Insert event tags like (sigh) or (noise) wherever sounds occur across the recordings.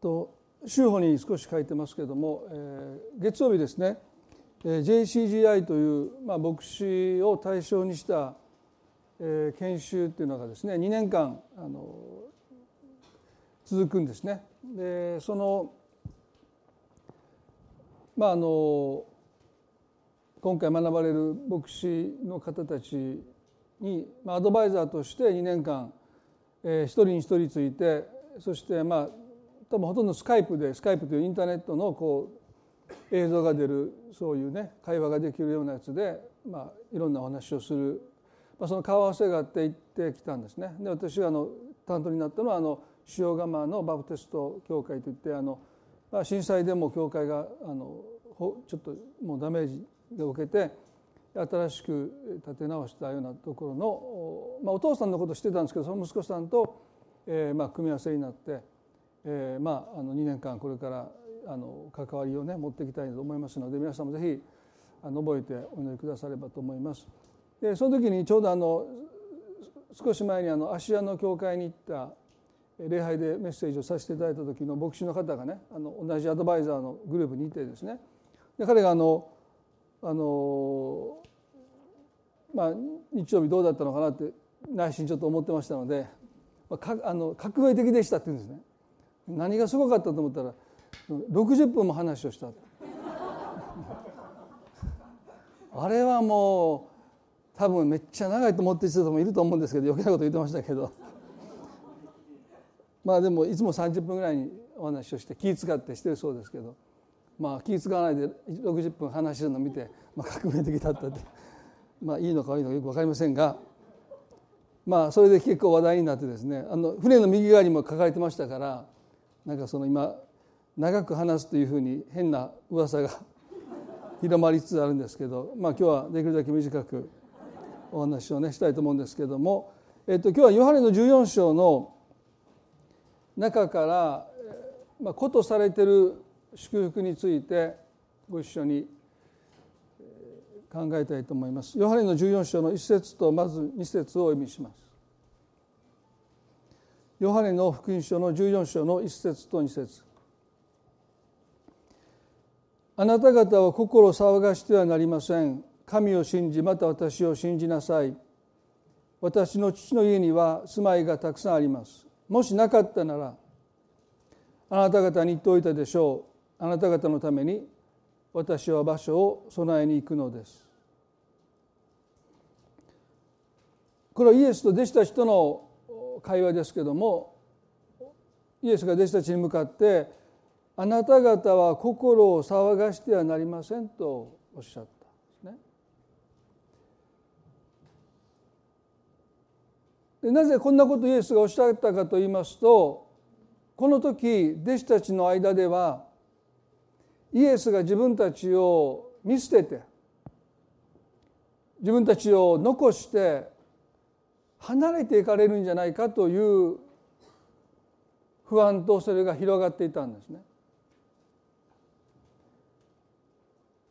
と週報に少し書いてますけれども、えー、月曜日ですね JCGI という、まあ、牧師を対象にした、えー、研修っていうのがですね2年間あの続くんですね。でそのまああの今回学ばれる牧師の方たちに、まあ、アドバイザーとして2年間、えー、一人に一人ついてそしてまあ多分ほとんどスカイプでスカイプというインターネットのこう映像が出るそういうね会話ができるようなやつで、まあ、いろんなお話をする、まあ、その顔合わせがあって行ってきたんですね。で私があの担当になったのはあの塩釜のバプテスト教会といってあの、まあ、震災でも教会があのちょっともうダメージを受けて新しく立て直したようなところの、まあ、お父さんのことを知ってたんですけどその息子さんと、えーまあ、組み合わせになって、えーまあ、あの2年間これからあの関わりをね持っていきたいと思いますので皆さんもぜひあの覚えてお祈りくださればと思います。でその時にちょうどあの少し前にあの芦屋の教会に行った礼拝でメッセージをさせていただいた時の牧師の方がねあの同じアドバイザーのグループにいてですねで彼があのあのまあ日曜日どうだったのかなって内心ちょっと思ってましたので、まあ、かあの革命的でしたって言うんですね何がすごかったと思ったら60分も話をした (laughs) あれはもう多分めっちゃ長いと思ってる人もいると思うんですけど余計なこと言ってましたけど。(laughs) まあでもいつも30分ぐらいにお話をして気遣ってしてるそうですけど。まあ気遣わないで60分話してるのを見て、まあ、革命的だったって。(laughs) まあいいのか悪いのかよく分かりませんが。まあそれで結構話題になってですねあの船の右側にも書かれてましたからなんかその今長く話すというふうに変な噂が (laughs) 広まりつつあるんですけど、まあ、今日はできるだけ短くお話をねしたいと思うんですけども、えっと、今日はヨハネの14章の中から、まあ、ことされてる祝福についてご一緒に考えたいと思います。ヨハネの14章の1節とまず2節をお読みします。ヨハネの福音書の14章の1節と2節あなた方は心を騒がしてはなりません。神を信じまた私を信じなさい。私の父の家には住まいがたくさんあります。もしなかったならあなた方に言っておいたでしょう。あなた方のために私は場所を備えに行くのですこれはイエスと弟子たちとの会話ですけどもイエスが弟子たちに向かって「あなた方は心を騒がしてはなりません」とおっしゃったんですね。でなぜこんなことイエスがおっしゃったかと言いますとこの時弟子たちの間ではイエスが自分たちを見捨てて自分たちを残して離れていかれるんじゃないかという不安とそれが広がっていたんですね。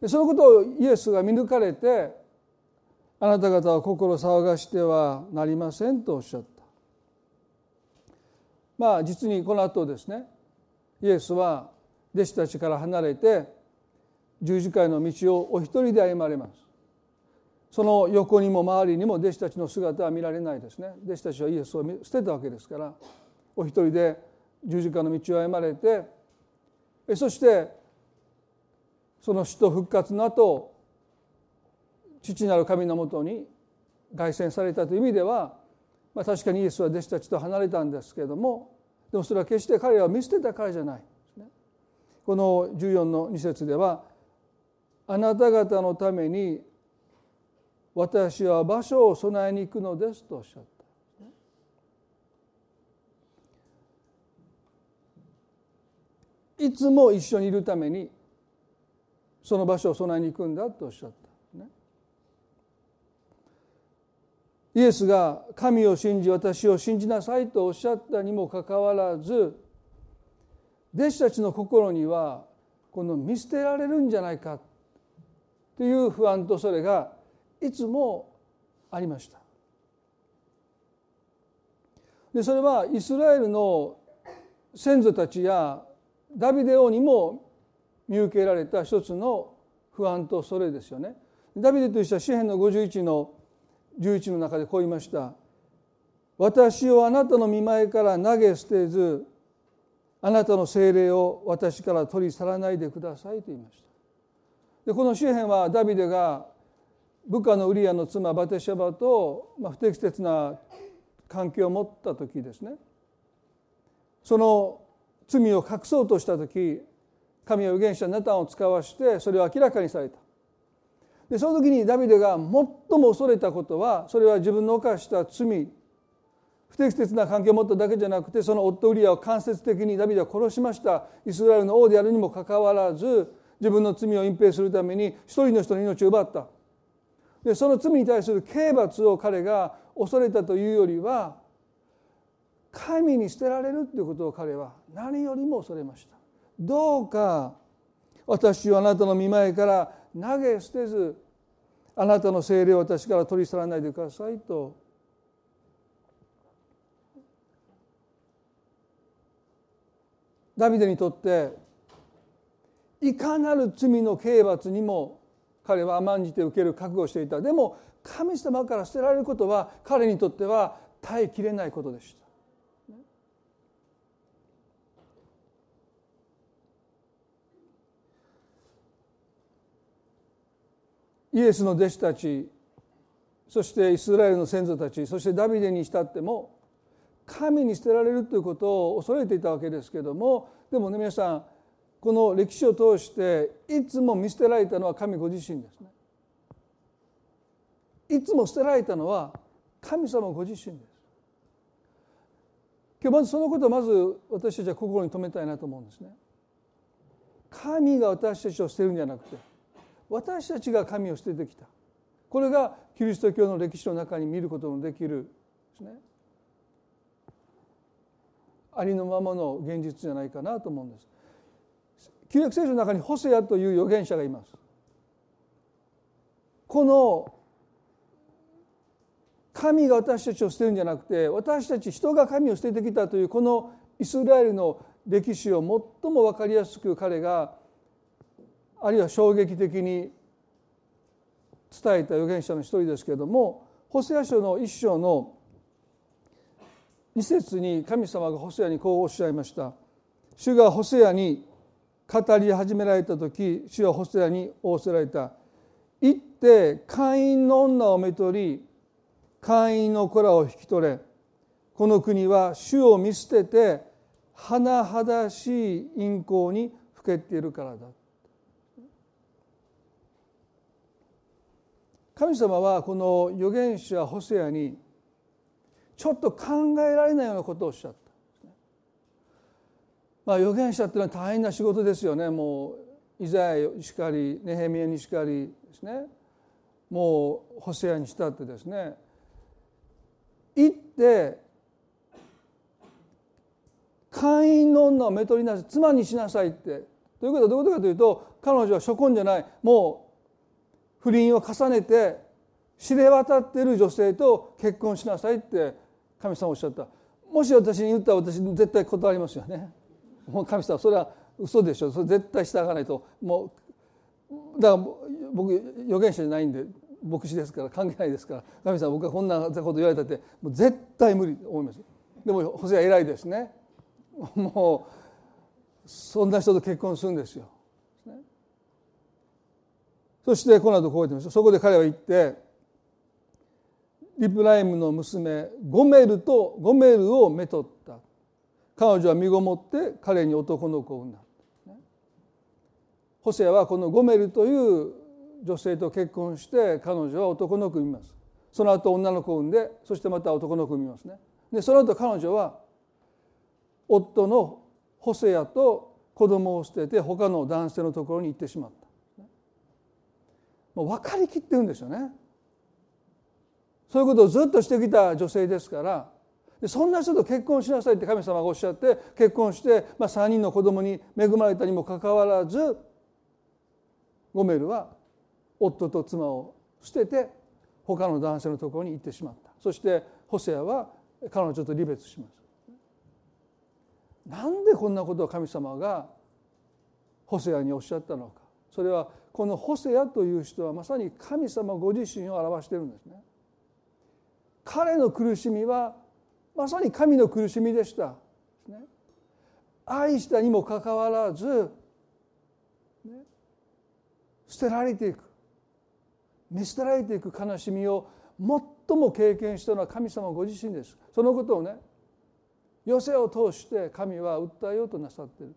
でそのことをイエスが見抜かれてあなた方は心騒がしてはなりませんとおっしゃった。まあ実にこの後ですねイエスは弟子たちから離れて十字架の道をお一人で歩まれますその横にも周りにも弟子たちの姿は見られないですね。弟子たちはイエスを捨てたわけですからお一人で十字架の道を歩まれてそしてその死と復活の後父なる神のもとに凱旋されたという意味では、まあ、確かにイエスは弟子たちと離れたんですけれどもでもそれは決して彼らを見捨てたからじゃない。この14の2節ではあなた方のために私は場所を備えに行くのですとおっしゃった。いつも一緒にいるためにその場所を備えに行くんだとおっしゃった、ねイエスが神を信じ私を信じなさいとおっしゃったにもかかわらず弟子たちの心にはこの見捨てられるんじゃないかという不安とそれがいつもありました。でそれはイスラエルの先祖たちやダビデ王にも見受けられた一つの不安とそれですよね。ダビデとしては詩篇の51の11の中でこう言いました。私をあなたの見前から投げ捨てずあなたの精霊を私から取り去らないでくださいと言いましたでこの詩篇はダビデが部下のウリアの妻バテシャバと、不適切な関係を持った時ですね。その罪を隠そうとした時神は預言者ナタンを使わしてそれを明らかにされた。でその時にダビデが最も恐れたことはそれは自分の犯した罪不適切な関係を持っただけじゃなくてその夫ウリアを間接的にダビデは殺しました。イスラエルの王であるにもかかわらず自分の罪を隠蔽するために一人の人の命を奪った。でその罪に対する刑罰を彼が恐れたというよりは神に捨てられるということを彼は何よりも恐れました。どうか私をあなたの見前から投げ捨てずあなたの精霊を私から取り去らないでくださいと。ダビデにとっていかなる罪の刑罰にも彼は甘んじて受ける覚悟をしていたでも神様から捨てられることは彼にとっては耐えきれないことでした。イエスの弟子たちそしてイスラエルの先祖たちそしてダビデにしたっても神に捨てられるということを恐れていたわけですけどもでもね皆さんこの歴史を通していつも見捨てられたのは神ご自身ですね。いつも捨てられたのは神様ご自身です。今日まずそのことをまず私たちは心に留めたいなと思うんですね。神が私たちを捨てるんじゃなくて私たちが神を捨ててきたこれがキリスト教の歴史の中に見ることのできるですねありのままの現実じゃないかなと思うんです旧約聖書の中にホセアという預言者がいます。この神が私たちを捨てるんじゃなくて私たち人が神を捨ててきたというこのイスラエルの歴史を最も分かりやすく彼があるいは衝撃的に伝えた預言者の一人ですけれどもホセア書の一章の2節に神様がホセアにこうおっしゃいました。主がホセアに語り始められた時主はホセアに仰せられた。行って会員の女をめとり会員の子らを引き取れ。この国は主を見捨てて甚だしい陰行にふけているからだ。神様はこの預言者ホセアにちょっと考えられないようなことをおっしゃった。まあ、預言者っていうのは大変な仕事ですよね。もうイザヤにしかりネヘミヤにしかりですね。もうホセアにしたってですね。行って会員の女をめとりなさい。妻にしなさいって。ということはどういうことかというと彼女は初婚じゃない。もう不倫を重ねて知れ渡っている女性と結婚しなさいって神様おっしゃった。もし私に言ったら私絶対断りますよね。もう神様それは嘘でしょ。それ絶対従わないと。もうだから僕預言者じゃないんで牧師ですから関係ないですから。神様僕がこんなこと言われたってもう絶対無理と思います。でもホセは偉いですね。もうそんな人と結婚するんですよ。そしてこの後こう言ってます。そこで彼は言ってリプライムの娘ゴメルとゴメルをめとった。彼女は身ごもって彼に男の子を産んだ。ホセアはこのゴメルという女性と結婚して彼女は男の子を産みます。その後女の子を産んでそしてまた男の子を産みますね。でその後彼女は夫のホセアと子供を捨てて他の男性のところに行ってしまった。もう分かりきってるんですよね。そういうことをずっとしてきた女性ですからでそんな人と結婚しなさいって神様がおっしゃって結婚して、まあ、3人の子供に恵まれたにもかかわらずゴメルは夫と妻を捨てて他の男性のところに行ってしまった。そしてホセアは彼女と離別します。なんでこんなことを神様がホセアにおっしゃったのか。それはこのホセアという人はまさに神様ご自身を表しているんですね。彼の苦しみはまさに神の苦しみでした。愛したにもかかわらず、捨てられていく見捨てられていく悲しみを最も経験したのは神様ご自身です。そのことをね余生を通して神は訴えようとなさっている。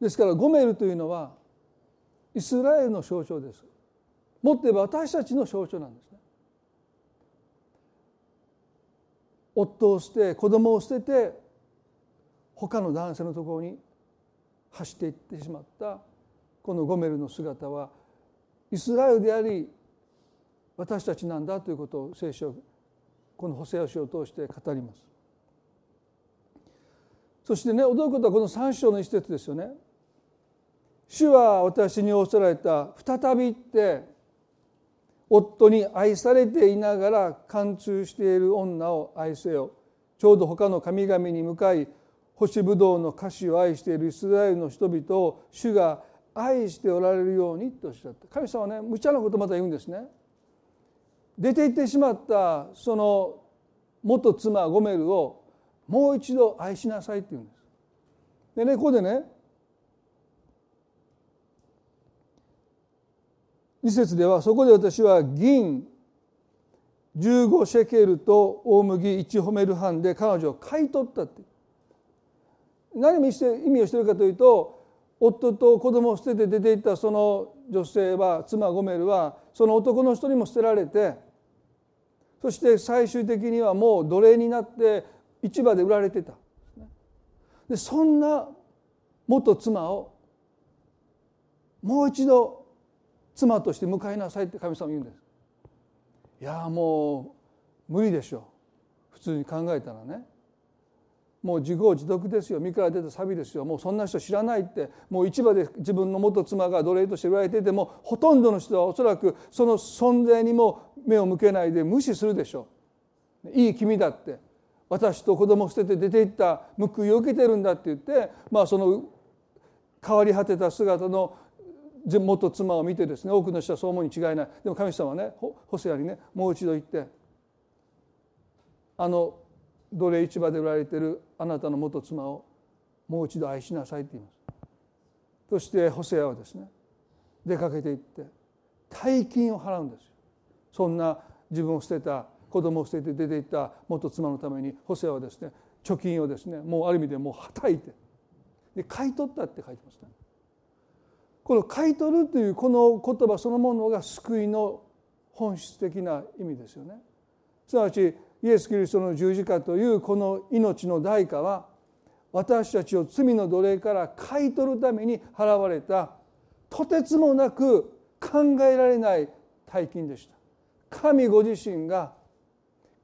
ですからゴメルというのはイスラエルの象徴です。もっと言えば私たちの象徴なんですね。夫を捨て子供を捨てて他の男性のところに走っていってしまったこのゴメルの姿はイスラエルであり私たちなんだということを聖書この補正書を通して語ります。そしてね驚くことはこの3章の一節ですよね。主は私に仰せられた再びって夫に愛されていながら貫通している女を愛せよ。ちょうど他の神々に向かい干しぶどうの歌詞を愛しているイスラエルの人々を主が愛しておられるようにとおっしゃった。神様はね無茶なことまた言うんですね。出て行ってしまったその元妻ゴメルをもう一度愛しなさいって言うんです。でねここでね2節ではそこで私は銀15シェケルと大麦1ホメル半で彼女を買い取ったって。何を意味をしているかというと夫と子供を捨てて出ていったその女性は妻ゴメルはその男の人にも捨てられてそして最終的にはもう奴隷になって市場で売られてた。でそんな元妻をもう一度妻として迎えなさいって神様言うんです。いやもう無理でしょ。う普通に考えたらね。もう自業自得ですよ。身から出たサビですよ。もうそんな人知らないって。もう市場で自分の元妻が奴隷として売られててもほとんどの人はおそらくその存在にも目を向けないで無視するでしょ。ういい君だって。私と子供を捨てて出ていった。報いを受けてるんだって言ってまあその変わり果てた姿の元妻を見てですね多くの人はそう思うに違いない。でも神様はねホセアにねもう一度言ってあの奴隷市場で売られているあなたの元妻をもう一度愛しなさいって言います。そしてホセアはですね出かけていって大金を払うんですよ。そんな自分を捨てた子供を捨てて出ていった元妻のためにホセアはですね貯金をですねもうある意味でもうはたいてで買い取ったって書いてますね。この買い取るというこの言葉そのものが救いの本質的な意味ですよね。すなわちイエス・キリストの十字架というこの命の代価は私たちを罪の奴隷から買い取るために払われたとてつもなく考えられない大金でした。神ご自身が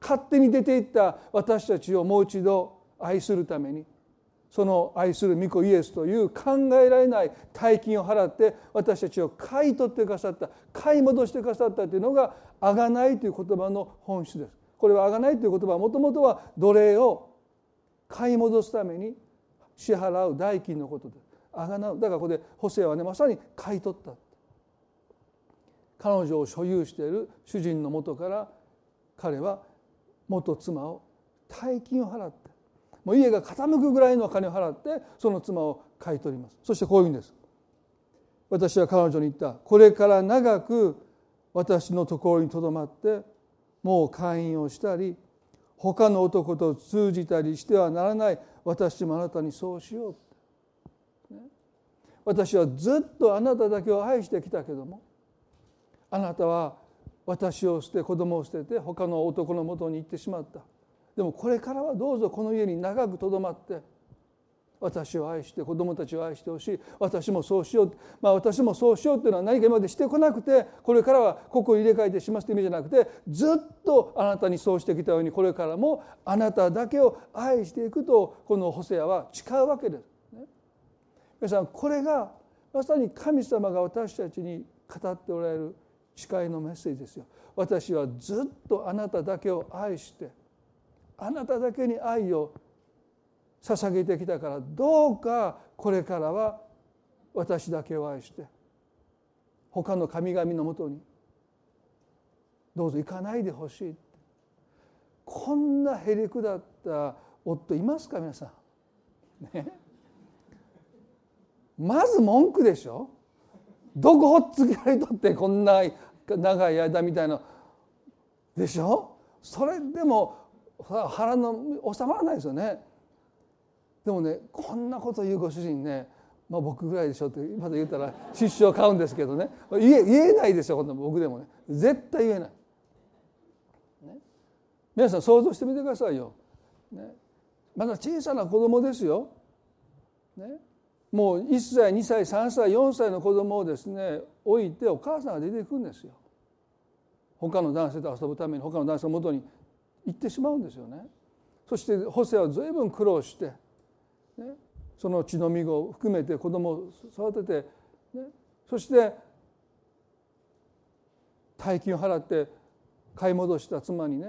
勝手に出ていった私たちをもう一度愛するためにその愛する御子イエスという考えられない大金を払って私たちを買い取ってくださった買い戻してくださったというのが「あがない」という言葉の本質です。これは「あがない」という言葉はもともとは奴隷を買い戻すために支払う代金のことです。あがなうだからここでホセはねまさに買い取った彼女を所有している主人のもとから彼は元妻を大金を払ってもう家が傾くぐらいの金を払ってその妻を買い取ります。そしてこういうんです。私は彼女に言った。これから長く私のところにとどまってもう会員をしたり他の男と通じたりしてはならない。私もあなたにそうしよう、ね、私はずっとあなただけを愛してきたけどもあなたは私を捨て子供を捨てて他の男のもとに行ってしまった。でもこれからはどうぞこの家に長くとどまって私を愛して子供たちを愛してほしい私もそうしようまあ私もそうしようっていうのは何か今までしてこなくてこれからはここを入れ替えてしますという意味じゃなくてずっとあなたにそうしてきたようにこれからもあなただけを愛していくとこのホセアは誓うわけです。皆さんこれがまさに神様が私たちに語っておられる誓いのメッセージですよ。私はずっとあなただけを愛してあなただけに愛を捧げてきたからどうかこれからは私だけを愛して他の神々のもとにどうぞ行かないでほしいこんなへりくだった夫いますか皆さん。ね、まず文句でしょ。どこほっつきられとってこんな長い間みたいな。でしょ。それでも腹の収まらないですよね。でもねこんなこと言うご主人ね、まあ、僕ぐらいでしょってまだ言ったら失笑買うんですけどね言え言えないですよ僕でもね絶対言えない。ね、皆さん想像してみてくださいよ。ね、まだ小さな子供ですよ。ね、もう1歳2歳3歳4歳の子供をですね置いてお母さんが出ていくんですよ。他の男性と遊ぶために他の男性のもとに行ってしまうんですよね。そしてホセは随分苦労してね、その血のみ子を含めて子供を育てて、ね、そして大金を払って買い戻した妻にね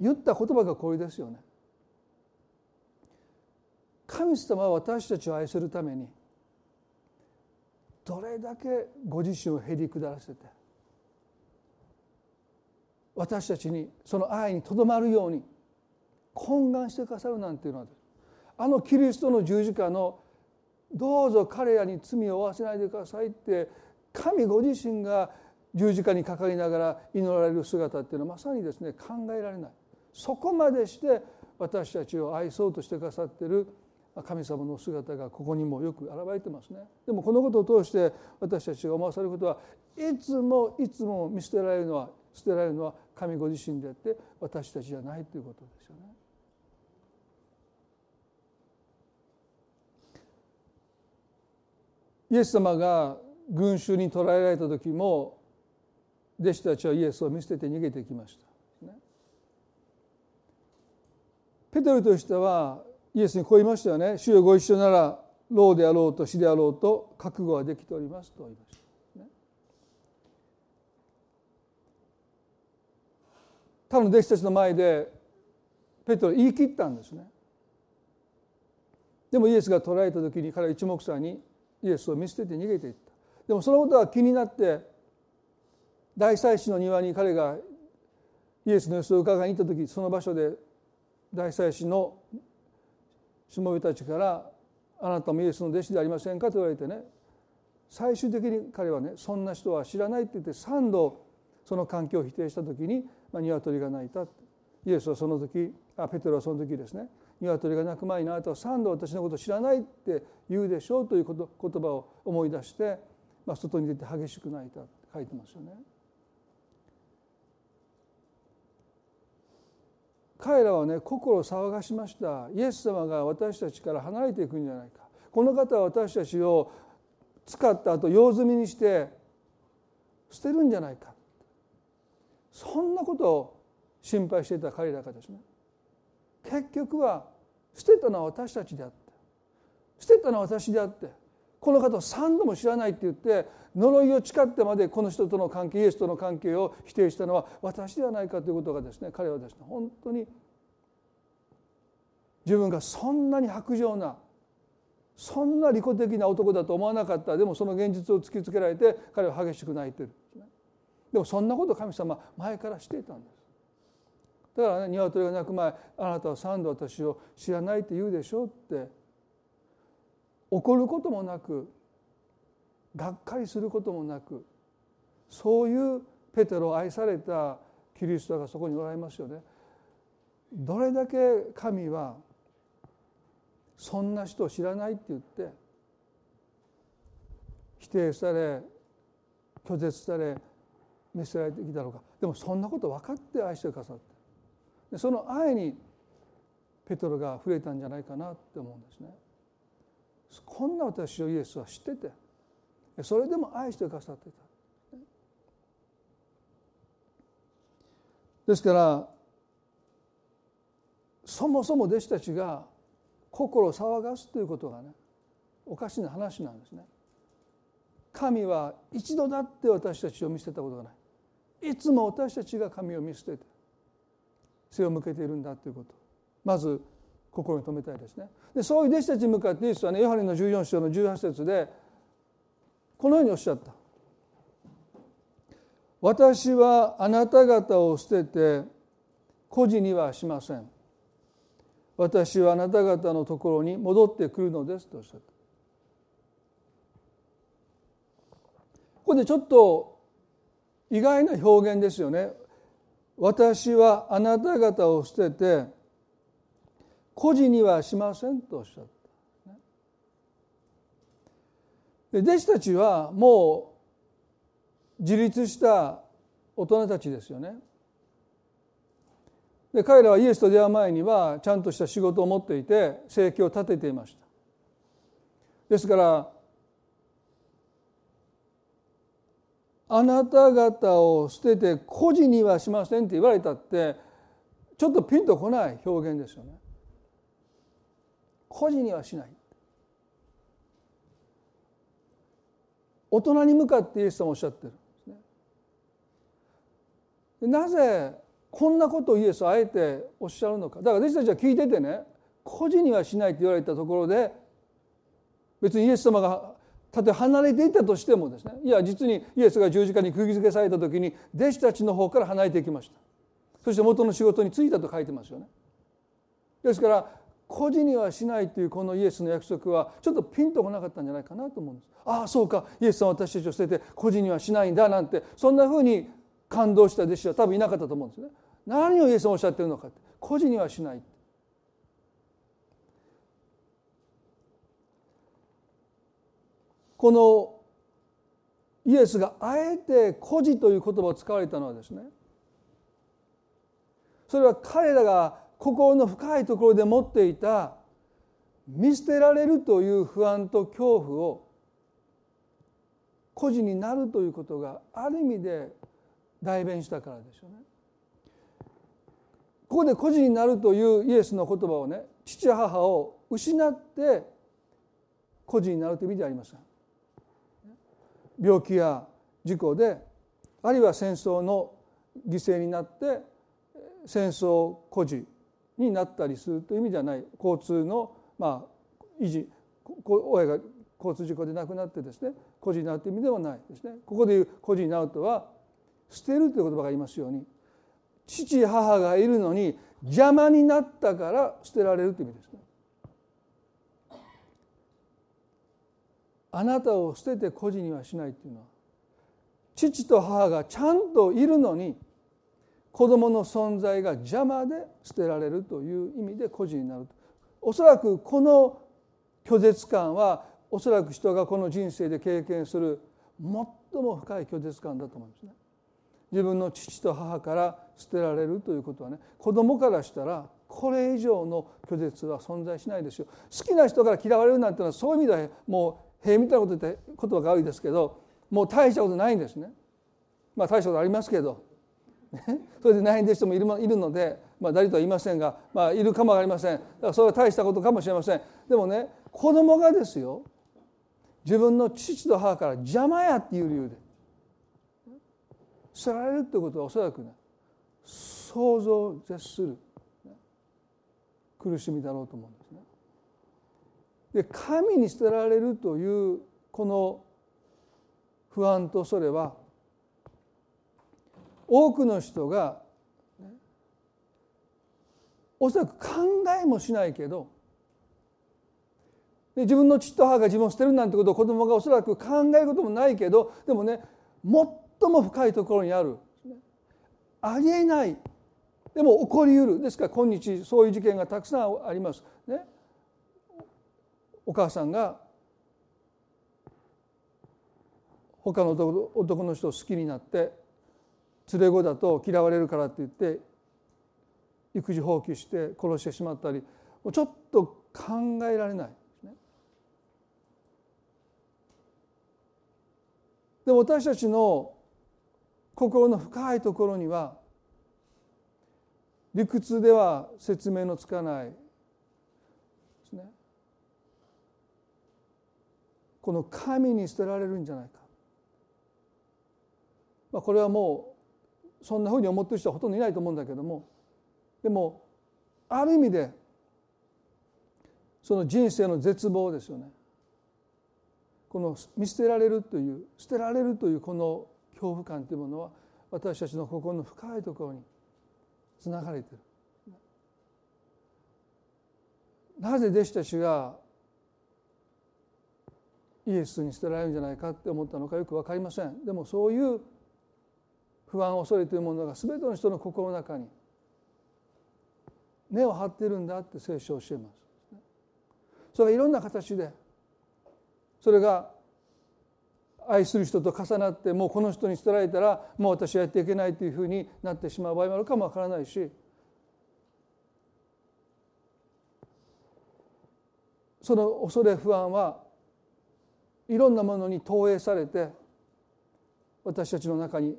言った言葉がこれですよね。神様は私たちを愛するためにどれだけご自身をへり下らせて私たちにその愛にとどまるように懇願してくださるなんていうのはあのキリストの十字架のどうぞ彼らに罪を負わせないでくださいって神ご自身が十字架にかかりながら祈られる姿っていうのはまさにですね考えられない。そこまでして私たちを愛そうとしてくださっている神様の姿がここにもよく現れてますね。でもこのことを通して私たちが思わされることはいつもいつも見捨てられるのは捨てられるのは神ご自身であって私たちじゃないということですよね。イエス様が群衆に捕らえられた時も弟子たちはイエスを見捨てて逃げてきました。ペテロとしてはイエスにこう言いましたよね「主よご一緒なら老であろうと死であろうと覚悟はできております」と言いました。ね、他の弟子たちの前でペテロ言い切ったんですね。でもイエスが捕らえた時に彼は一目散にイエスを見捨てて逃げていったでもそのことが気になって大祭司の庭に彼がイエスの様子を伺いに行った時その場所で大祭司のしもべたちから「あなたもイエスの弟子でありませんか?」と言われてね最終的に彼はねそんな人は知らないって言って3度その関係を否定した時に、まあ、鶏が鳴いたイエスはその時あペテロはその時ですね鶏が鳴く前にあなたは3度私のことを知らないって言うでしょうということ言葉を思い出して、まあ、外に出て激しく泣いたって書いてますよね。彼らはね心を騒がしました。イエス様が私たちから離れていくんじゃないか。この方は私たちを使った後用済みにして捨てるんじゃないか。そんなことを心配していた彼らがですね結局は捨てたのは私たちであって捨てたのは私であってこの方を3度も知らないって言って呪いを誓ってまでこの人との関係イエスとの関係を否定したのは私ではないかということがですね彼はですね本当に自分がそんなに薄情なそんな利己的な男だと思わなかった。でもその現実を突きつけられて彼は激しく泣いてる。でもそんなこと神様前からしていたんですだからね鶏が鳴く前あなたは三度私を知らないって言うでしょうって怒ることもなくがっかりすることもなくそういうペテロを愛されたキリストがそこにおられますよね。どれだけ神はそんな人を知らないって言って否定され拒絶され見せられてきたのかでもそんなこと分かって愛してくださってその愛にペトロが触れたんじゃないかなって思うんですね。こんな私をイエスは知っててそれでも愛してくださってた。ですからそもそも弟子たちが心を騒がすということがねおかしな話なんですね。神は一度だって私たちを見捨てたことがない。いつも私たちが神を見捨てて背を向けているんだということ。まず心に留めたいですね。でそういう弟子たちに向かってイエスはねヨハネの14章の18節でこのようにおっしゃった「私はあなた方を捨てて孤児にはしません」「私はあなた方のところに戻ってくるのです」とおっしゃった。ここでちょっと意外な表現ですよね。私はあなた方を捨てて孤児にはしませんとおっしゃった。で弟子たちはもう自立した大人たちですよね。で彼らはイエスと出会う前にはちゃんとした仕事を持っていて生計を立てていました。ですからあなた方を捨てて孤児にはしませんって言われたってちょっとピンとこない表現ですよね。孤児にはしない。大人に向かってイエス様おっしゃってるんですね。なぜこんなことをイエスはあえておっしゃるのかだから弟子たちは聞いててね孤児にはしないって言われたところで別にイエス様がたとえ離れていたとしてもですねいや実にイエスが十字架に釘付けされた時に弟子たちの方から離れていきました。そして元の仕事に就いたと書いてますよね。ですから孤児にはしないというこのイエスの約束はちょっとピンとこなかったんじゃないかなと思うんです。ああそうか。イエスさん私たちを捨てて孤児にはしないんだなんてそんなふうに感動した弟子は多分いなかったと思うんですね。何をイエスはおっしゃってるのかって孤児にはしない。このイエスがあえて孤児という言葉を使われたのはですねそれは彼らが心の深いところで持っていた見捨てられるという不安と恐怖を孤児になるということがある意味で代弁したからでしょうね。ここで孤児になるというイエスの言葉をね父母を失って孤児になるという意味ではありません。病気や事故であるいは戦争の犠牲になって戦争孤児になったりするという意味ではない交通のまあ維持親が交通事故で亡くなってですね孤児になるという意味ではないですねここでいう孤児になるとは捨てるという言葉がありますように父母がいるのに邪魔になったから捨てられるという意味ですね。あなたを捨てて孤児にはしないというのは父と母がちゃんといるのに子供の存在が邪魔で捨てられるという意味で孤児になるおそらくこの拒絶感はおそらく人がこの人生で経験する最も深い拒絶感だと思うんですね。自分の父と母から捨てられるということはね子供からしたらこれ以上の拒絶は存在しないですよ好きな人から嫌われるなんていうのはそういう意味ではもう塀みたいなこと言って言葉が多いですけどもう大したことないんですね。まあ大したことありますけど、ね、(laughs) それで悩んでる人もいるいるので、まあ、誰とは言いませんが、まあ、いるかもありません。だからそれは大したことかもしれません。でもね子供がですよ自分の父と母から邪魔やっていう理由で捨てられるってことはおそらくね想像を絶する苦しみだろうと思う。んです。で神に捨てられるというこの不安とそれは多くの人がおそらく考えもしないけどで自分の父と母が自分を捨てるなんてことを子供がおそらく考えることもないけどでもね最も深いところにあるありえないでも起こりうるですから今日そういう事件がたくさんあります。ね、お母さんが他の男の人を好きになって連れ子だと嫌われるからって言って育児放棄して殺してしまったりちょっと考えられないでも私たちの心の深いところには理屈では説明のつかない。ですね。この神に捨てられるんじゃないか、まあ、これはもうそんなふうに思ってる人はほとんどいないと思うんだけどもでもある意味でその人生の絶望ですよね。この見捨てられるという捨てられるというこの恐怖感というものは私たちの心の深いところにつながれてる。なぜ弟子たちがイエスに捨てられるんじゃないかって思ったのかよく分かりません。でもそういう不安恐れというものが全ての人の心の中に根を張ってるんだって聖書を教えます。それがいろんな形でそれが愛する人と重なってもうこの人に捨てられたらもう私はやっていけないというふうになってしまう場合もあるかもわからないしその恐れ不安はいろんなものに投影されて私たちの中に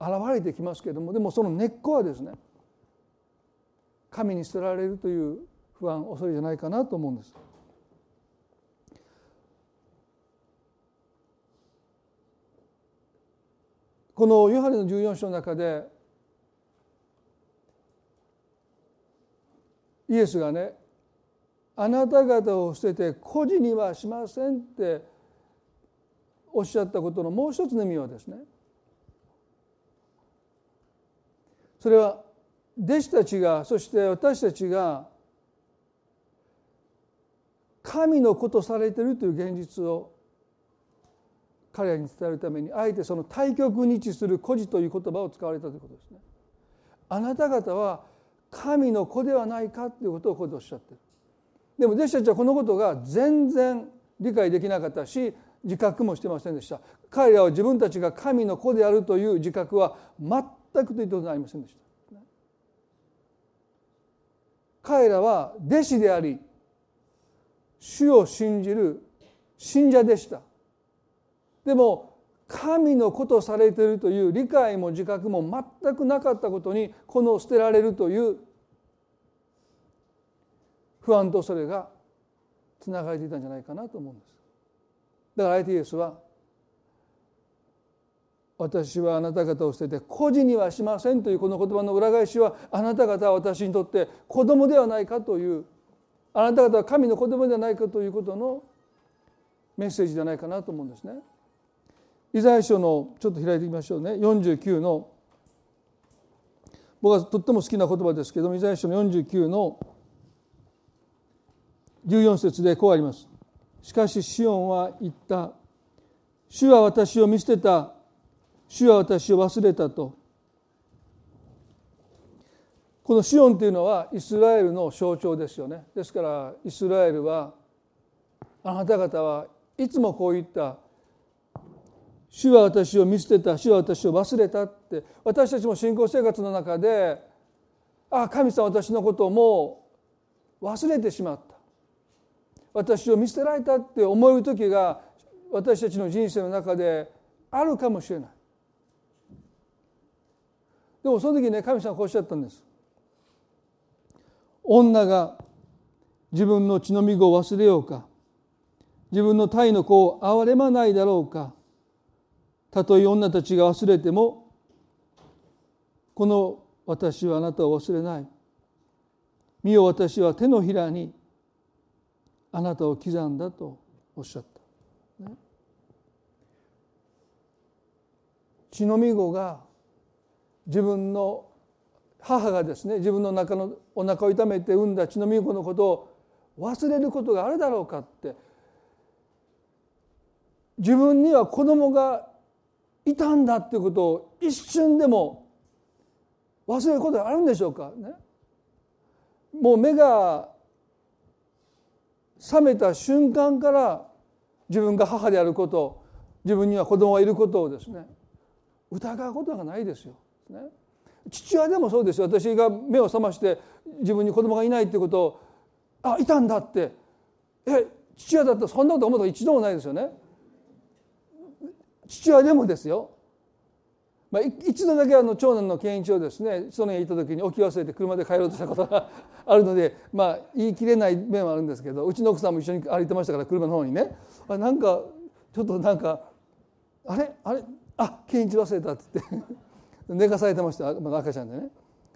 現れてきますけれどもでもその根っこはですね神に捨てられるという不安恐れじゃないかなと思うんです。このヨハネの14章の中でイエスがねあなた方を捨てて孤児にはしませんっておっしゃったことのもう一つの意味はですねそれは弟子たちがそして私たちが神の子とされているという現実を彼らに伝えるためにあえてその対極に位置する孤児という言葉を使われたということですね。あなた方は神の子ではないかということをここでおっしゃってる。でも弟子たちはこのことが全然理解できなかったし自覚もしてませんでした。彼らは自分たちが神の子であるという自覚は全くということはありませんでした。彼らは弟子であり主を信じる信者でした。でも神のことされているという理解も自覚も全くなかったことにこの捨てられるという不安とそれがつながれていたんじゃないかなと思うんです。だからあえてイエスは私はあなた方を捨てて孤児にはしませんというこの言葉の裏返しはあなた方は私にとって子供ではないかというあなた方は神の子供ではないかということのメッセージじゃないかなと思うんですね。イザヤ書のちょっと開いてみましょうね49の僕はとっても好きな言葉ですけどもイザヤ書の49の14節でこうあります。しかしシオンは言った。主は私を見捨てた。主は私を忘れたと。このシオンというのはイスラエルの象徴ですよね。ですからイスラエルはあなた方はいつもこういった主は私を見捨てた主は私を忘れたって私たちも信仰生活の中でああ神様私のことをもう忘れてしまった私を見捨てられたって思える時が私たちの人生の中であるかもしれない。でもその時ね神様はこうおっしゃったんです。女が自分の血のみ子を忘れようか自分の体の子を憐れまないだろうかたとえ女たちが忘れてもこの私はあなたを忘れない。見よ私は手のひらにあなたを刻んだとおっしゃった、ね、血のみ子が自分の母がですね自分の中のお腹を痛めて産んだ血のみ子のことを忘れることがあるだろうかって。自分には子供がいたんだっていうことを一瞬でも忘れることがあるんでしょうか。ね。もう目が覚めた瞬間から自分が母であること自分には子供がいることをですね疑うことがないですよ。ね、父親でもそうですよ私が目を覚まして自分に子供がいないっていうことをあいたんだってえ父親だったらそんなこと思うと一度もないですよね。父親でもですよ、まあ、一度だけあの長男の健一をですねその家に行った時に置き忘れて車で帰ろうとしたことがあるのでまあ言い切れない面はあるんですけどうちの奥さんも一緒に歩いてましたから車の方にね。あなんかちょっとなんかあれ？あれ？あ健一忘れたって言って (laughs) 寝かされてました、まあ、赤ちゃんでね。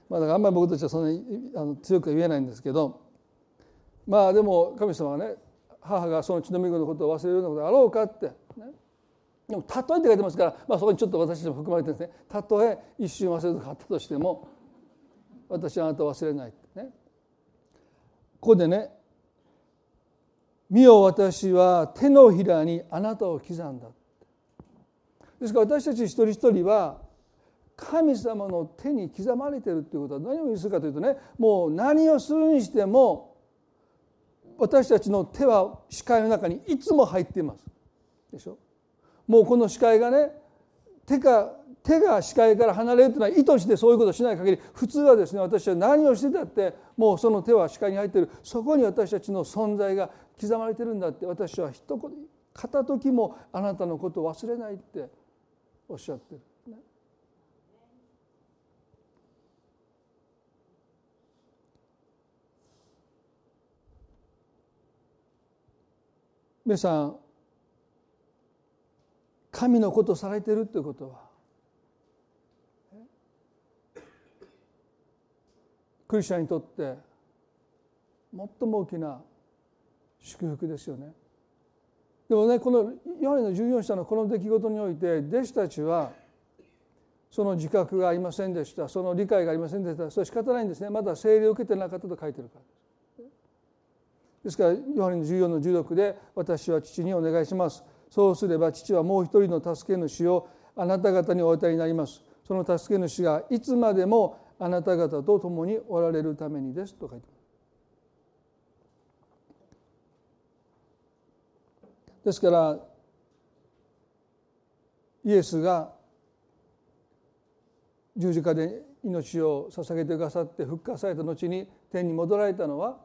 まあ、だからあんまり僕たちはそんなにあの強くは言えないんですけどまあでも神様はね母がその血のみ子のことを忘れるようなことがあろうかって、でも「たとえ」って書いてますから、まあ、そこにちょっと私たちも含まれてですね。たとえ一瞬忘れずかったとしても私はあなたを忘れないってね。ここでね「見よ私は手のひらにあなたを刻んだ」ですから私たち一人一人は神様の手に刻まれてるっていうことは何を意味するかというとねもう何をするにしても私たちの手は視界の中にいつも入っています。でしょ？もうこの視界がね手が手が視界から離れるというのは意図してそういうことをしない限り普通はですね私は何をしてたってもうその手は視界に入ってるそこに私たちの存在が刻まれてるんだって私は一言片時もあなたのことを忘れないっておっしゃってる。皆さん神のことされてるということは。クリスチャンにとって最も大きな祝福ですよね。でもねこのヨハネの14章のこの出来事において弟子たちはその自覚がありませんでした。その理解がありませんでした。それ仕方ないんですね。まだ聖霊を受けてなかったと書いてるから。ですからヨハネの14の16で私は父にお願いします。そうすれば父はもう一人の助け主をあなた方にお与えになります。その助け主がいつまでもあなた方と共におられるためにですと書いてます。ですからイエスが十字架で命を捧げてくださって復活された後に天に戻られたのは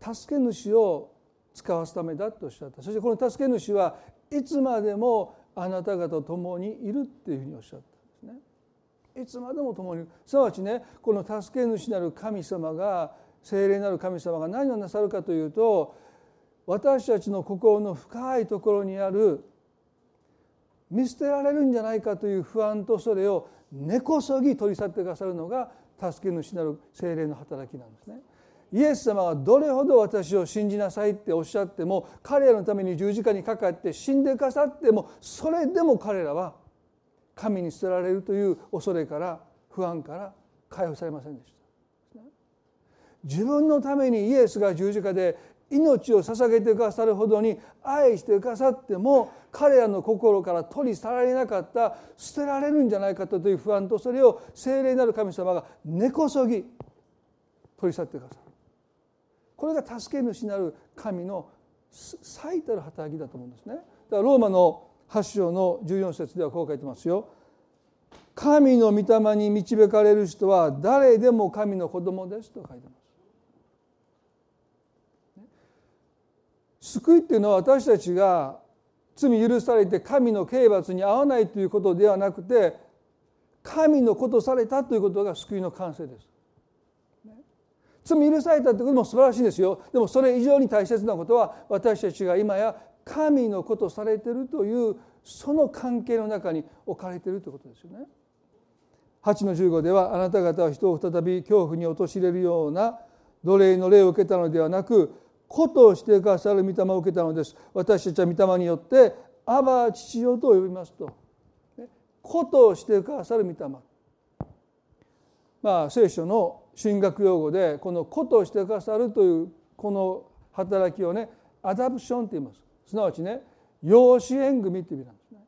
助け主を使わすためだとおっしゃったそしてこの助け主はいつまでもあなた方と共にいるっていうふうにおっしゃったんですね。いつまでも共にすなわちねこの助け主なる神様が精霊なる神様が何をなさるかというと私たちの心の深いところにある見捨てられるんじゃないかという不安とそれを根こそぎ取り去ってくださるのが助け主なる精霊の働きなんですね。イエス様がどれほど私を信じなさいっておっしゃっても彼らのために十字架にかかって死んでくださってもそれでも彼らは神に捨てられるという恐れから不安から解放されませんでした。自分のためにイエスが十字架で命を捧げてくださるほどに愛してくださっても彼らの心から取り去られなかった捨てられるんじゃないかという不安とそれを聖霊なる神様が根こそぎ取り去ってくださるこれが助け主なる神の最たる働きだと思うんですね。だからローマの8章の14節ではこう書いてますよ。神の御霊に導かれる人は誰でも神の子供ですと書いてます。救いっていうのは私たちが罪許されて神の刑罰に合わないということではなくて神のことされたということが救いの完成です。罪許されたということも素晴らしいですよ。でもそれ以上に大切なことは私たちが今や神のことされているというその関係の中に置かれているということですよね。8の15ではあなた方は人を再び恐怖に陥れるような奴隷の霊を受けたのではなく子としてくださる御霊を受けたのです。私たちは御霊によって「アバ父よ」と呼びます。と子としてくださる御霊まあ聖書の神学用語でこの子としてくださるというこの働きをねアダプションと言います。すなわちね養子縁組って意味なんですね。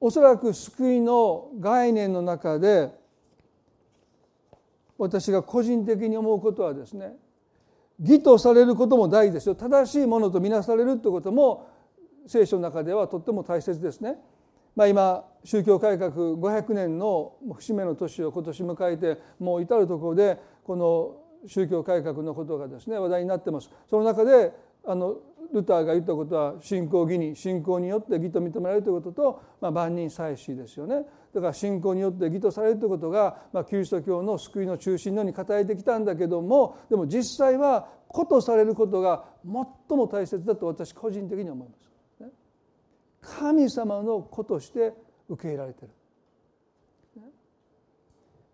おそらく救いの概念の中で私が個人的に思うことはですね義とされることも大事ですよ。正しいものとみなされるということも聖書の中ではとっても大切ですね。まあ、今宗教改革500年の節目の年を今年迎えてもう至る所でこの宗教改革のことがですね話題になってます。その中であのルターが言ったことは信仰義に信仰によって義と認められるということと、まあ、万人祭祀ですよねだから信仰によって義とされるということが、まあ、キリスト教の救いの中心のように語られてきたんだけどもでも実際は子とされることが最も大切だと私個人的に思います。神様の子として受け入れられてる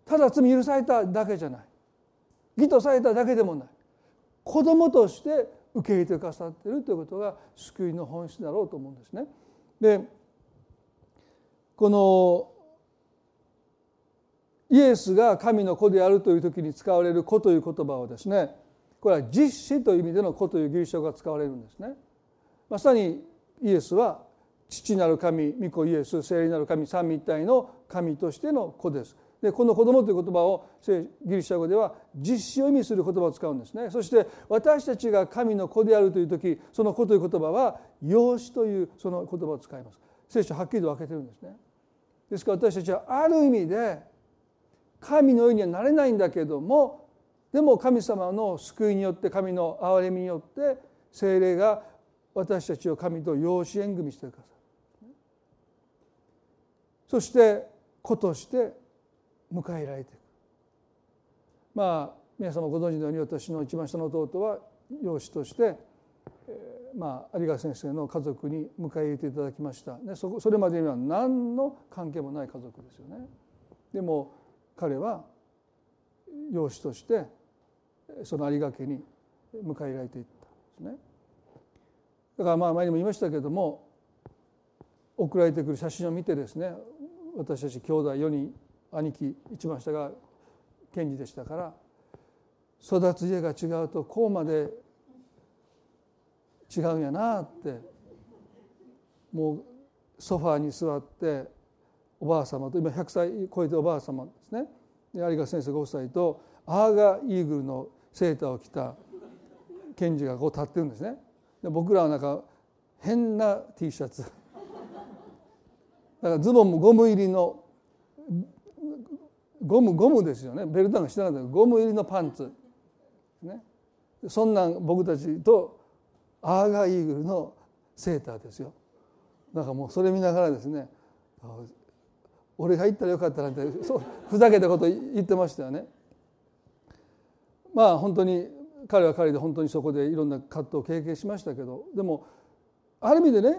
ただ罪許されただけじゃない義とされただけでもない子供として受け入れてくださっているということが救いの本質だろうと思うんですね。でこのイエスが神の子であるという時に使われる子という言葉はですねこれは実子という意味での子というギリシャ語が使われるんですね。まさにイエスは父なる神御子イエス聖霊なる神三位一体の神としての子です。でこの子供という言葉をギリシャ語では実子を意味する言葉を使うんですね。そして私たちが神の子であるという時その子という言葉は養子というその言葉を使います。聖書はっきりと分けてるんですね。ですから私たちはある意味で神のようにはなれないんだけどもでも神様の救いによって神の憐れみによって精霊が私たちを神と養子縁組してくださるそして子として迎えられていく。まあ皆様ご存知のように私の一番下の弟は養子として、えー、まあ有賀先生の家族に迎え入れていただきました。でそそれまでには何の関係もない家族ですよね。でも彼は養子としてその有賀家に迎え入れられていったんですね。だからまあ前にも言いましたけれども送られてくる写真を見てですね私たち兄弟4人兄貴一番下が賢治でしたから育つ家が違うとこうまで違うんやなってもうソファーに座っておばあ様と今100歳超えておばあ様ですね。有賀先生ご夫妻とアーガイーグルのセーターを着た賢治がこう立ってるんですね。で僕らはなんか変な T シャツ。だからズボンもゴム入りのゴムゴムですよね。ベルトなんかしてなかった。ゴム入りのパンツ、ね、そんなん僕たちとアーガイーグルのセーターですよ。だからもうそれ見ながらですね。俺が行ったらよかったなんてそうふざけたこと言ってましたよね。まあ本当に彼は彼で本当にそこでいろんな葛藤を経験しましたけど。でもある意味でね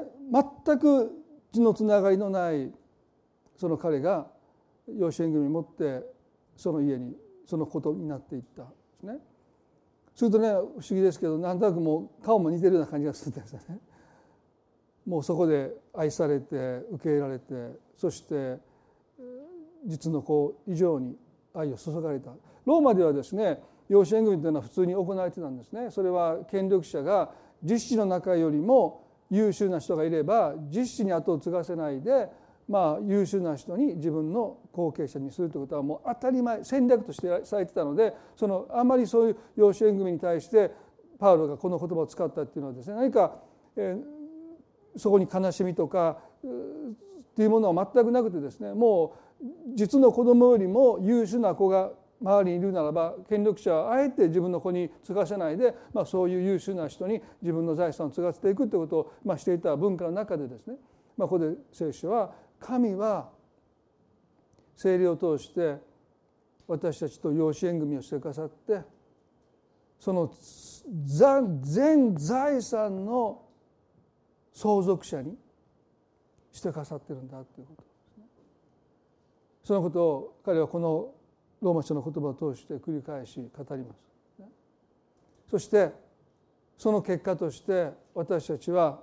全く血のつながりのないその彼が養子縁組を持ってその家にそのことになっていったんですね。するとね不思議ですけどなんとなくもう顔も似てるような感じがするんですよね。もうそこで愛されて受け入れられてそして実の子以上に愛を注がれたローマではですね養子縁組というのは普通に行われてたんですねそれは権力者が実子の中よりも優秀な人がいれば実子に後を継がせないでまあ、優秀な人に自分の後継者にするということはもう当たり前戦略としてされてたのでそのあまりそういう養子縁組に対してパウロがこの言葉を使ったっていうのはですね何か、えー、そこに悲しみとかっていうものは全くなくてですねもう実の子供よりも優秀な子が周りにいるならば権力者はあえて自分の子に継がせないで、まあ、そういう優秀な人に自分の財産を継がせていくということを、まあ、していた文化の中でですね、まあ、ここで聖書は神は聖霊を通して私たちと養子縁組をしてくださってその全財産の相続者にしてくださってるんだということですね。そのことを彼はこのローマ書の言葉を通して繰り返し語ります。そしてその結果として私たちは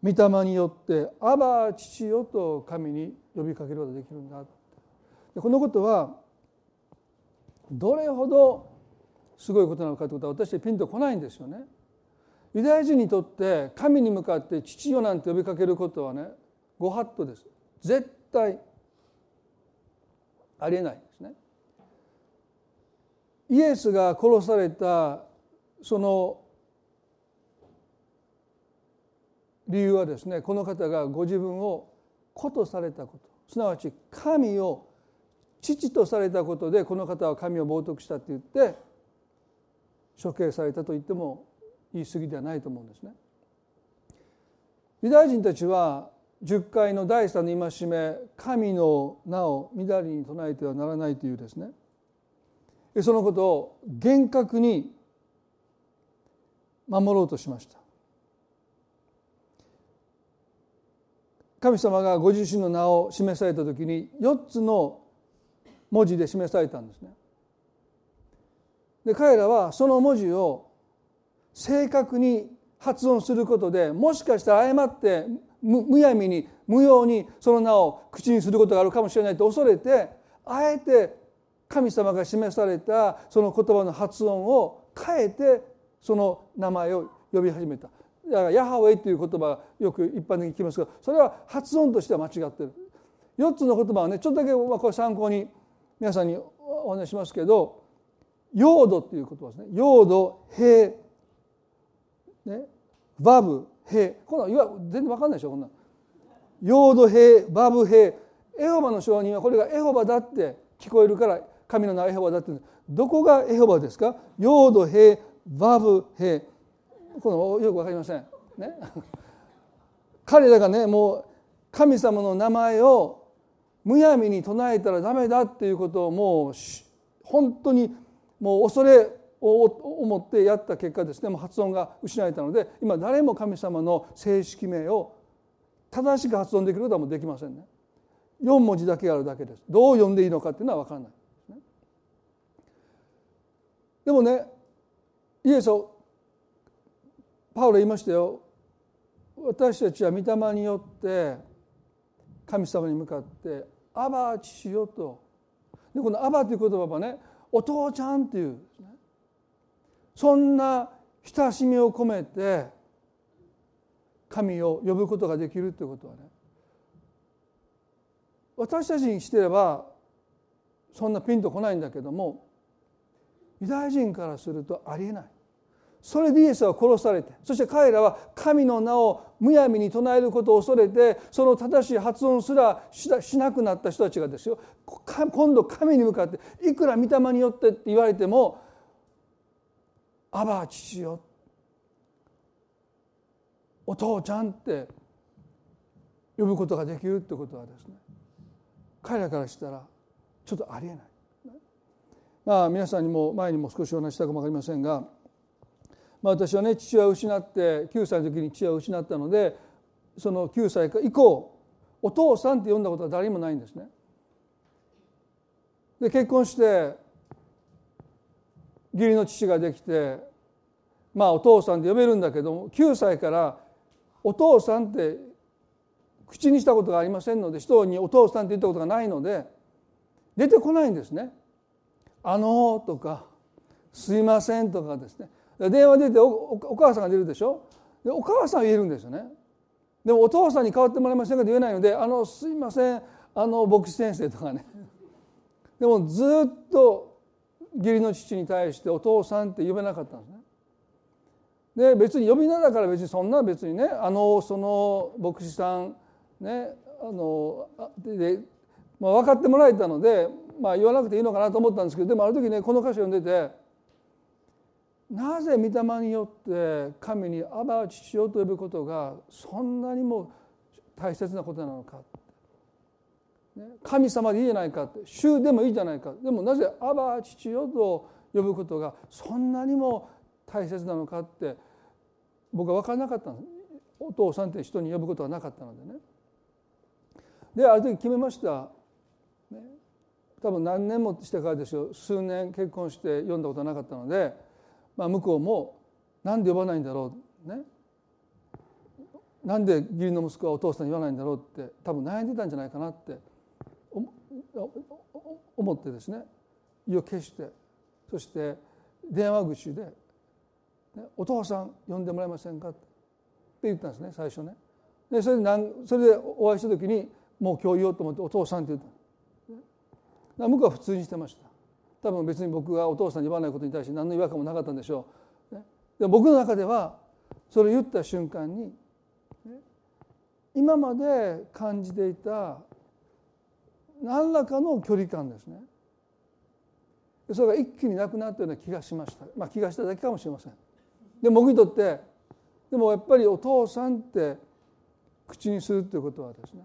御霊によって「アバ父よ」と神に呼びかけることができるんだこのことはどれほどすごいことなのかということは私はピンとこないんですよね。ユダヤ人にとって神に向かって父よなんて呼びかけることはねご法度です絶対ありえないですね。イエスが殺されたその理由はですねこの方がご自分を子とされたことすなわち神を父とされたことでこの方は神を冒涜したって言って処刑されたと言っても言い過ぎではないと思うんですね。ユダヤ人たちは10回の第三の戒め神の名を乱りに唱えてはならないというですねそのことを厳格に守ろうとしました神様がご自身の名を示された時に4つの文字で示されたんですね。で彼らはその文字を正確に発音することでもしかしたら誤ってむやみに無用にその名を口にすることがあるかもしれないと恐れてあえて神様が示されたその言葉の発音を変えてその名前を呼び始めた。だからヤハウェイという言葉よく一般的に聞きますけどそれは発音としては間違ってる。4つの言葉はねちょっとだけこれ参考に皆さんにお話しますけど「用土」っていう言葉ですね「用土平」ね「バブ。平」こんなんいわ全然分かんないでしょこんなん。用土平バブ平エホバの証人はこれがエホバだって聞こえるから神の名はエホバだってどこがエホバですか？用土平バブ平このよく分かりません。ね。(laughs) 彼らがねもう神様の名前をむやみに唱えたらダメだっていうことをもう本当にもう恐れ思ってやった結果です。ねもう発音が失われたので今誰も神様の正式名を正しく発音できることはもうできませんね。4文字だけあるだけです。どう読んでいいのかっていうのは分からないでもねイエスをパウロ言いましたよ。私たちは御霊によって神様に向かって「アバ父よ」と。でこの「アバ」という言葉はね「お父ちゃん」っていう、ね、そんな親しみを込めて神を呼ぶことができるということはね私たちにしてればそんなピンとこないんだけどもユダヤ人からするとありえない。それでイエスは殺されてそして彼らは神の名をむやみに唱えることを恐れてその正しい発音すらしなくなった人たちがですよ。今度神に向かっていくら御霊によってって言われても「アバ父よ」「お父ちゃん」って呼ぶことができるってことはですね彼らからしたらちょっとありえない。まあ皆さんにも前にも少しお話したかも分かりませんがまあ、私はね父親を失って9歳の時に父親を失ったのでその9歳以降お父さんって呼んだことは誰にもないんですね。で結婚して義理の父ができてまあお父さんって呼べるんだけども9歳からお父さんって口にしたことがありませんので人にお父さんって言ったことがないので出てこないんですね。あのとかすいませんとかですね。電話出てお母さんが出るでしょ？でお母さんは言えるんですよね。でもお父さんに代わってもらえませんかと言えないので「あのすいませんあの牧師先生」とかね。でもずっと義理の父に対して「お父さん」って呼べなかったんですね。で別に呼び名だから別にそんな別にねあのその牧師さんねあので、まあ、分かってもらえたので、まあ、言わなくていいのかなと思ったんですけどでもある時ねこの歌詞を読んでてなぜ御霊によって神に「アバ父よ」と呼ぶことがそんなにも大切なことなのか神様でいいじゃないかって主でもいいじゃないか。でもなぜ「アバ父よ」と呼ぶことがそんなにも大切なのかって僕は分からなかったんです。お父さんって人に呼ぶことはなかったのでね。である時決めました、ね、多分何年もしてからですよ。数年結婚して読んだことはなかったので。まあ、向こうもなんで呼ばないんだろう。ね。なんで義理の息子はお父さんに言わないんだろうって多分悩んでたんじゃないかなって。思ってですね意を決してそして電話口で「お父さん呼んでもらえませんか?」って言ったんですね最初ね。でそれでなんそれでお会いした時にもう今日言おうと思って「お父さん」って言った向こうは普通にしてました。多分別に僕がお父さんに言わないことに対して何の違和感もなかったんでしょう。で僕の中ではそれを言った瞬間に今まで感じていた何らかの距離感ですね。それが一気になくなったような気がしました。まあ気がしただけかもしれません。で僕にとってでもやっぱりお父さんって口にするということはですね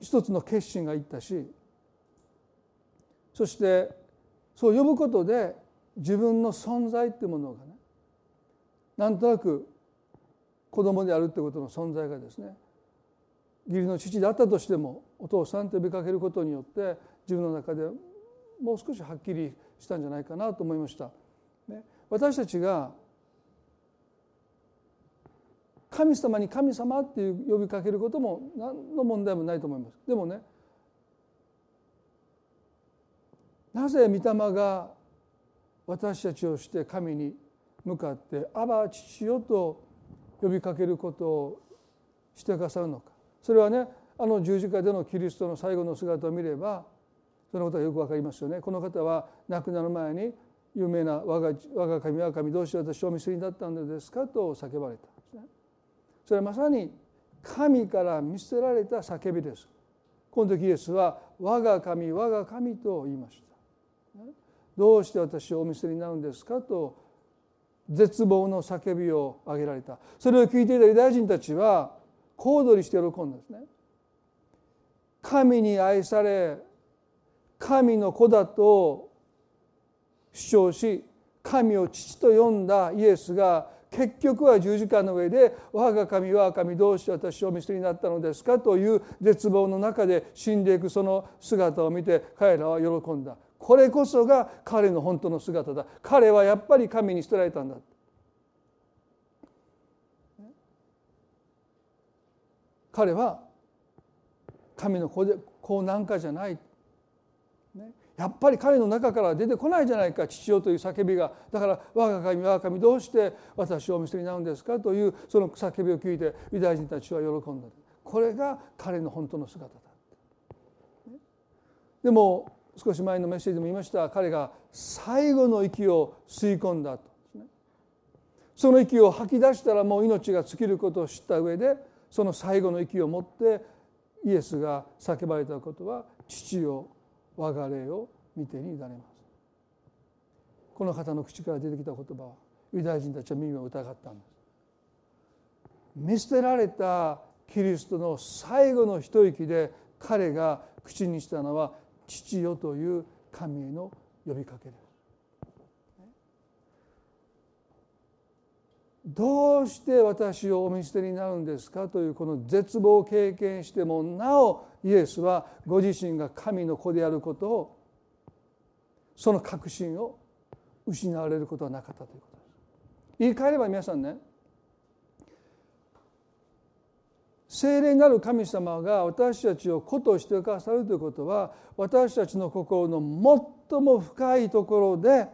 一つの決心がいったしそしてそう呼ぶことで自分の存在っていうものがねなんとなく子供であるってことの存在がですね義理の父であったとしてもお父さんと呼びかけることによって自分の中でもう少しはっきりしたんじゃないかなと思いました。ね、私たちが神様に神様っていう呼びかけることも何の問題もないと思います。でもねなぜ御霊が私たちをして神に向かって「アバ父よ」と呼びかけることをしてくださるのかそれはねあの十字架でのキリストの最後の姿を見ればそのことがよく分かりますよね。この方は亡くなる前に有名な我が我が神我が神どうして私をお見捨てになったのですかと叫ばれたんですね。それはまさに神から見捨てられた叫びです。この時イエスは我が神我が神と言いました。どうして私をお見捨てになるんですかと絶望の叫びを上げられたそれを聞いていたユダヤ人たちは小躍りして喜んだんですね神に愛され神の子だと主張し神を父と呼んだイエスが結局は十字架の上で「我が神我が神どうして私を見捨てになったのですか?」という絶望の中で死んでいくその姿を見て彼らは喜んだこれこそが彼の本当の姿だ。彼はやっぱり神に捨てられたんだ。彼は神の子で子なんかじゃない、やっぱり彼の中から出てこないじゃないか。父よという叫びが。だから我が神我が神どうして私をお見捨てになるんですかというその叫びを聞いてユダヤ人たちは喜んだ。これが彼の本当の姿だ。でも少し前のメッセージでも言いました。彼が最後の息を吸い込んだと。その息を吐き出したらもう命が尽きることを知った上でその最後の息を持ってイエスが叫ばれたことは父を我が霊を見てに委ねます。この方の口から出てきた言葉はユダヤ人たちは耳を疑ったんです。見捨てられたキリストの最後の一息で彼が口にしたのは父よという神への呼びかけです。どうして私をお見捨てになるんですかというこの絶望を経験してもなおイエスはご自身が神の子であることをその確信を失われることはなかったということです。言い換えれば皆さんね聖霊なる神様が私たちを子としてくださるということは私たちの心の最も深いところで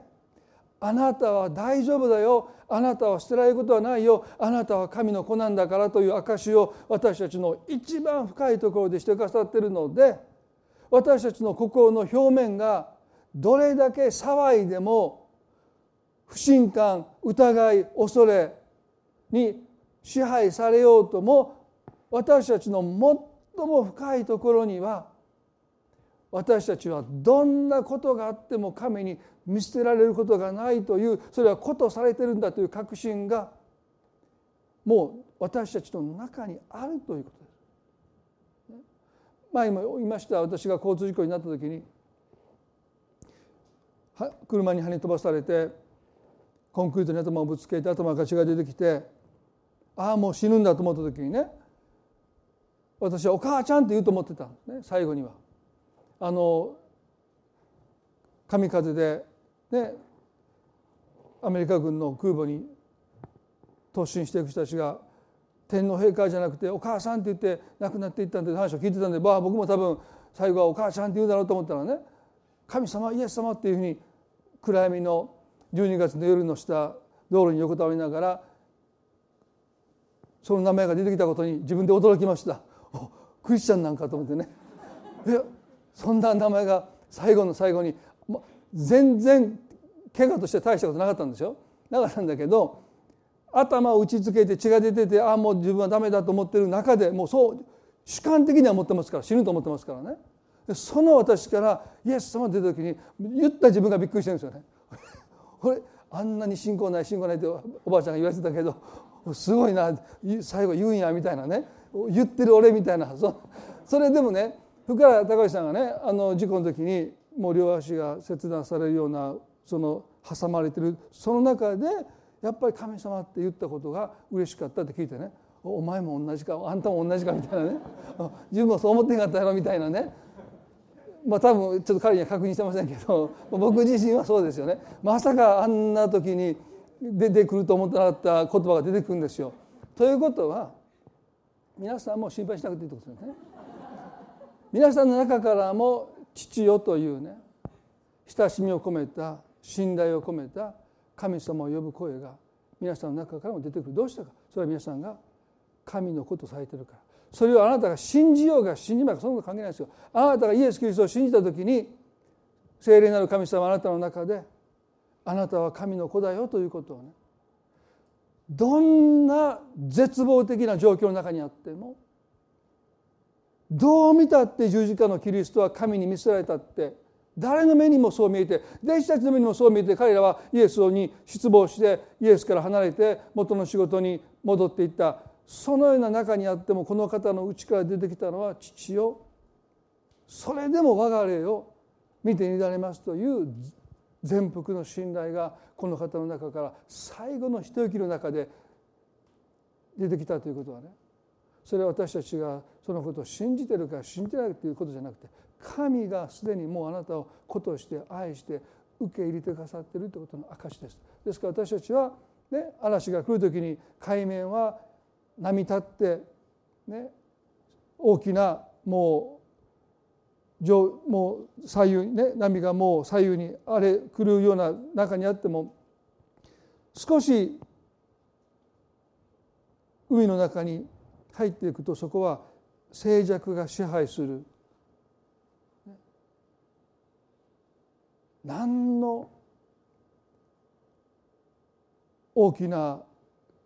あなたは大丈夫だよ。あなたは捨てられることはないよ。あなたは神の子なんだからという証しを私たちの一番深いところでしてくださっているので私たちの心の表面がどれだけ騒いでも不信感疑い恐れに支配されようとも私たちの最も深いところには私たちはどんなことがあっても神に見捨てられることがないというそれはことされてるんだという確信がもう私たちの中にあるということです。前も言いました私が交通事故になった時に車に跳ね飛ばされてコンクリートに頭をぶつけて頭が血が出てきてああもう死ぬんだと思った時にね私は「お母ちゃん」って言うと思ってたね最後には。あの神風でねアメリカ軍の空母に突進していく人たちが天皇陛下じゃなくて「お母さん」って言って亡くなっていったんで話を聞いてたんで、まあ、僕も多分最後は「お母ちゃん」って言うだろうと思ったらね「神様イエス様」っていうふうに暗闇の12月の夜の下道路に横たわりながらその名前が出てきたことに自分で驚きました。クリスチャンなんかと思ってね。えそんな名前が最後の最後に全然怪我として大したことなかったんですよなかったんだけど頭を打ちつけて血が出ててああもう自分はダメだと思ってる中でもうそう主観的には思ってますから死ぬと思ってますからね。その私からイエス様出た時に言った自分がびっくりしてるんですよね。(laughs) これあんなに信仰ない信仰ないっておばあちゃんが言われてたけどすごいな最後言うんやみたいなね。言ってる俺みたいな。(laughs) それでもね福原隆さんがねあの事故の時にもう両足が切断されるようなその挟まれてる。その中でやっぱり神様って言ったことが嬉しかったって聞いてね。お前も同じかあんたも同じかみたいなね。(laughs) 自分もそう思ってんかったやろみたいなね。まあ多分ちょっと彼には確認してませんけど僕自身はそうですよね。まさかあんな時に出てくると思ってなかった言葉が出てくるんですよ。ということは皆さんも心配しなくていいってことですね。皆さんの中からも父よというね親しみを込めた信頼を込めた神様を呼ぶ声が皆さんの中からも出てくる。どうしたか。それは皆さんが神のことをされてるから。それをあなたが信じようが信じまいかそのこと関係ないですよ。あなたがイエス・キリストを信じた時に聖霊なる神様あなたの中であなたは神の子だよということをねどんな絶望的な状況の中にあってもどう見たって十字架のキリストは神に見せられたって誰の目にもそう見えて弟子たちの目にもそう見えて彼らはイエスに失望してイエスから離れて元の仕事に戻っていった。そのような中にあってもこの方の内から出てきたのは父よそれでも我が霊を見て乱れますという全幅の信頼がこの方の中から最後の一息の中で出てきたということはねそれは私たちがそのことを信じてるか信じないということじゃなくて神がすでにもうあなたを子として愛して受け入れてくださっているということの証です。ですから私たちは、ね、嵐が来る時に海面は波立って、ね、大きなもうもう左右ね波がもう左右に荒れ狂うような中にあっても少し海の中に入っていくとそこは静寂が支配する。何の大きな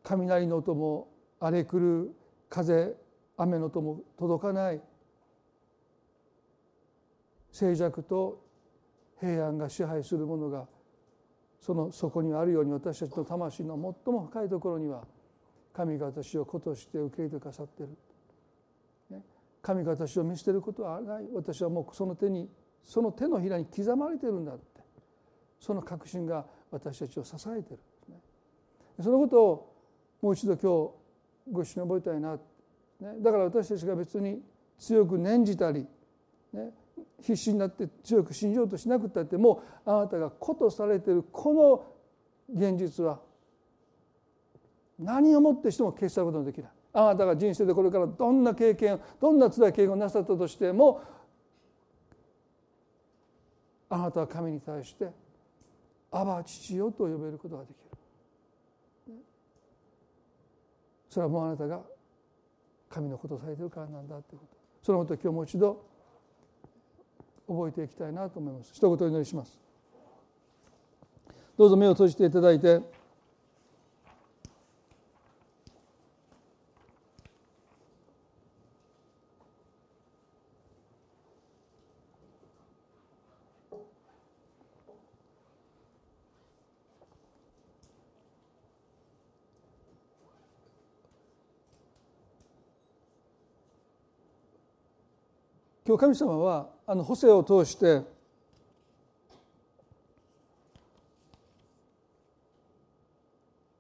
雷の音も荒れ狂う風雨の音も届かない。静寂と平安が支配するものがその底にあるように私たちの魂の最も深いところには神が私を子として受け入れてくださっている神が私を見捨てることはない。私はもうその手にその手のひらに刻まれてるんだって。その確信が私たちを支えてる。ね。そのことをもう一度今日ご一緒に覚えたいな、ね、だから私たちが別に強く念じたり、ね、必死になって強く信じようとしなくたってもあなたが子とされているこの現実は何をもってしても消し去ることができないあなたが人生でこれからどんな経験どんな辛い経験をなさったとしてもあなたは神に対して「アバ父よ」と呼べることができるそれはもうあなたが神のことされてるからなんだということそのことを今日もう一度覚えていきたいなと思います。一言お祈りします。どうぞ目を閉じていただいて。今日神様はあの補正を通して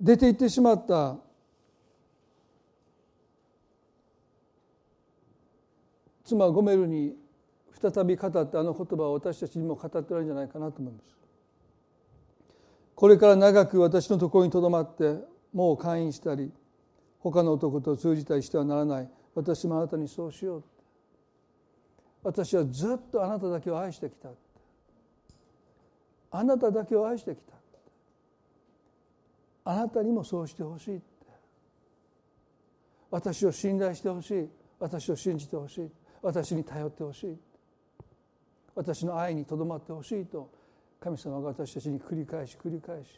出て行ってしまった妻ゴメルに再び語ってあの言葉を私たちにも語ってるんじゃないかなと思います。これから長く私のところにとどまってもう会員したり他の男と通じたりしてはならない私もあなたにそうしよう私はずっとあなただけを愛してきた。あなただけを愛して。きたあなたにもそうしてほしい。って私を信頼してほしい。私を信じてほしい。私に頼ってほしい。私の愛にとどまってほしいと神様が私たちに繰り返し繰り返し。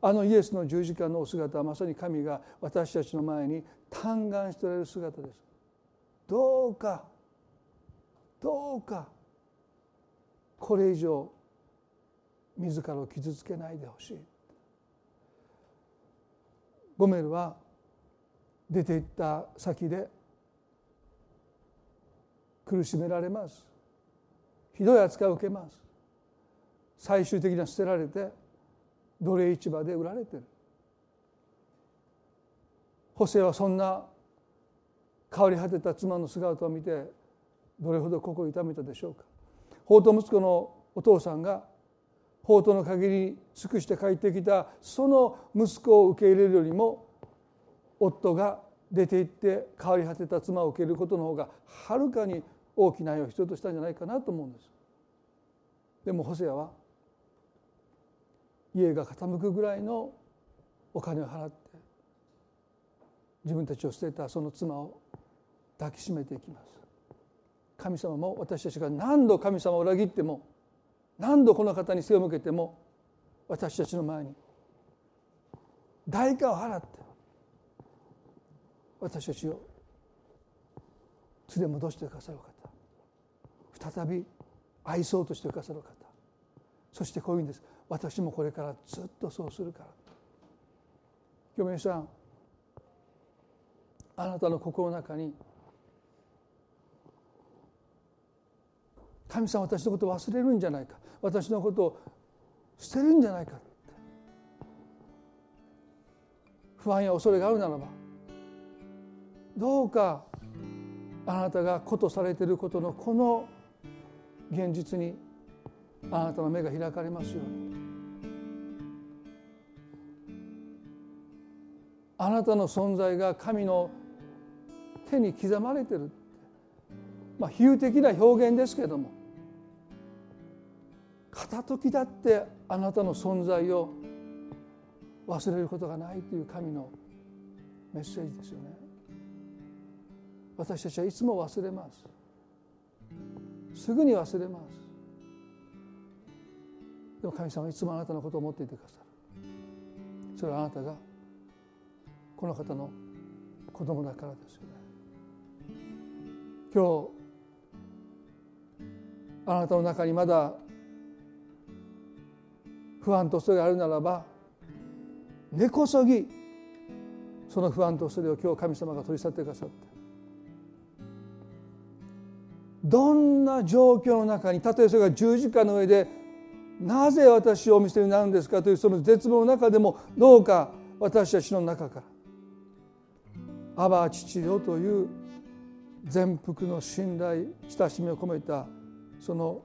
あのイエスの十字架のお姿はまさに神が私たちの前に嘆願しておられる姿です。どうかどうかこれ以上自らを傷つけないでほしい。ゴメルは出ていった先で苦しめられます。ひどい扱いを受けます。最終的には捨てられて奴隷市場で売られてる。ホセはそんな変わり果てた妻の姿を見てどれほど心痛めたでしょうか法と息子のお父さんが法との限り尽くして帰ってきたその息子を受け入れるよりも夫が出て行って変わり果てた妻を受けることの方がはるかに大きな愛を必要としたんじゃないかなと思うんです。でもホセアは家が傾くぐらいのお金を払って自分たちを捨てたその妻を抱きしめていきます神様も私たちが何度神様を裏切っても何度この方に背を向けても私たちの前に代価を払って私たちを連れ戻してくださる方再び愛そうとしてくださる方そしてこういうんです。私もこれからずっとそうするから。今日皆さんあなたの心の中に神様私のことを忘れるんじゃないか。私のことを捨てるんじゃないか。不安や恐れがあるならばどうかあなたが子とされていることのこの現実にあなたの目が開かれますように。あなたの存在が神の手に刻まれてるまあ比喩的な表現ですけども。片時だってあなたの存在を忘れることがないという神のメッセージですよね。私たちはいつも忘れます。すぐに忘れます。でも神様はいつもあなたのことを思っていてくださる。それはあなたがこの方の子供だからですよね。今日あなたの中にまだ不安と恐れがあるならば根こそぎその不安と恐れを今日神様が取り去ってくださって。どんな状況の中にたとえそれが十字架の上でなぜ私をお見せになるんですかというその絶望の中でもどうか私たちの中から「アバ父よ」という全幅の信頼親しみを込めたその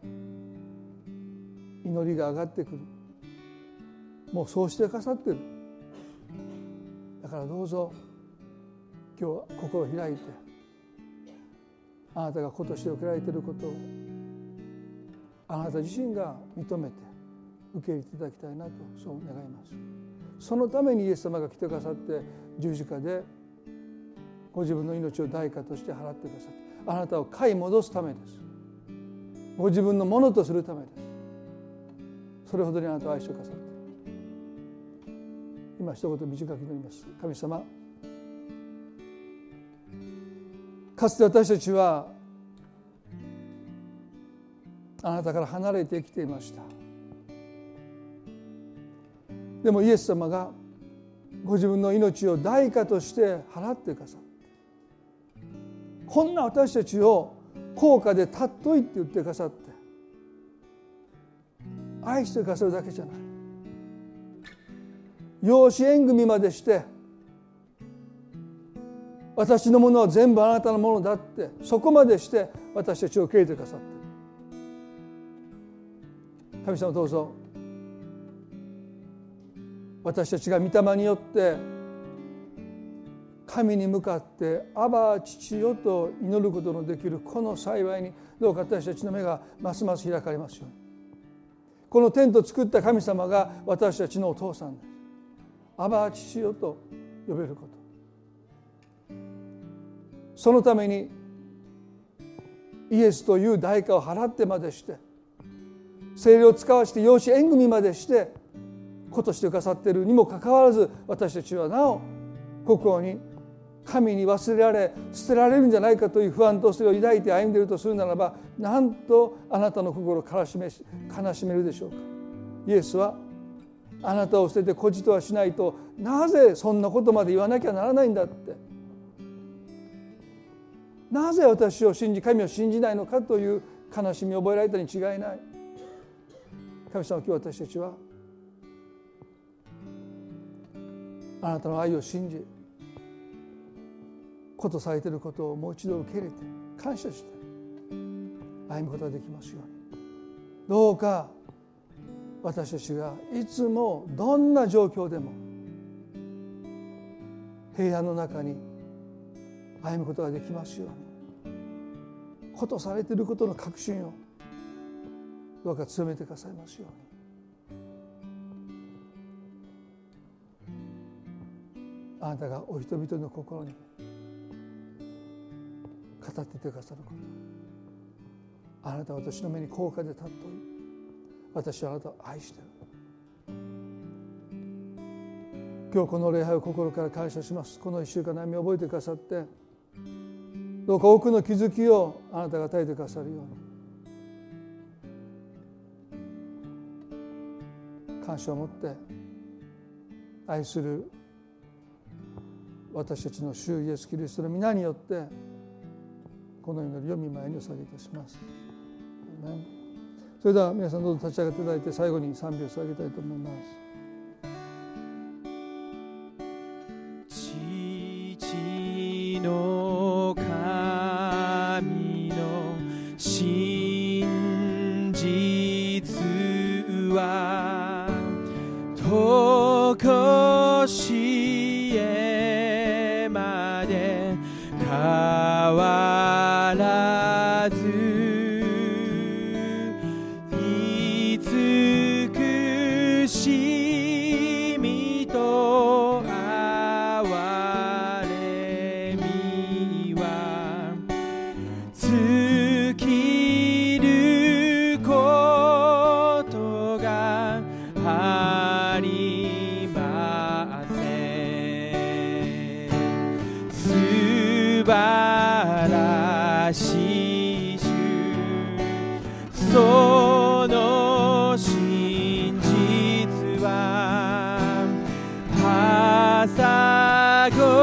祈りが上がってくる。もうそうしてくださってる。だからどうぞ今日は心を開いてあなたが子として受けられていることをあなた自身が認めて受け入れていただきたいなとそう願います。そのためにイエス様が来てくださって十字架でご自分の命を代価として払ってくださってあなたを買い戻すためです。ご自分のものとするためです。それほどにあなたを愛してくださって。今一言短く祈ります。神様かつて私たちはあなたから離れて生きていました。でもイエス様がご自分の命を代価として払ってくださってこんな私たちを高価で尊いって言ってくださって愛してくださるだけじゃない養子縁組までして私のものは全部あなたのものだってそこまでして私たちを受け入れてくださって。神様どうぞ私たちが御霊によって神に向かって「アバ父よ」と祈ることのできるこの幸いにどうか私たちの目がますます開かれますように。このテントを作った神様が私たちのお父さんですアバ父よと呼べること。そのためにイエスという代価を払ってまでして精霊を使わして養子縁組までして子としてくださっているにもかかわらず私たちはなお心に神に忘れられ捨てられるんじゃないかという不安とそれを抱いて歩んでいるとするならばなんとあなたの心を悲しめ悲しめるでしょうか。イエスはあなたを捨てて孤児とはしないとなぜそんなことまで言わなきゃならないんだって。なぜ私を信じ神を信じないのかという悲しみを覚えられたに違いない。神様今日私たちはあなたの愛を信じことされていることをもう一度受け入れて感謝して歩むことができますように。どうか私たちがいつもどんな状況でも平安の中に歩むことができますようにことされていることの確信をどうか強めてくださいますように。あなたがお人々の心に語っててくださることあなたは私の目に高価で尊い私はあなたを愛している。今日この礼拝を心から感謝します。この1週間の歩みを覚えてくださってどうか多くの気づきをあなたが与えてくださるように。感謝を持って愛する私たちの主イエス・キリストの皆によってこの祈りを見舞いにお捧げいたします。それでは皆さんどうぞ立ち上がっていただいて最後に賛美を捧げたいと思います。I go.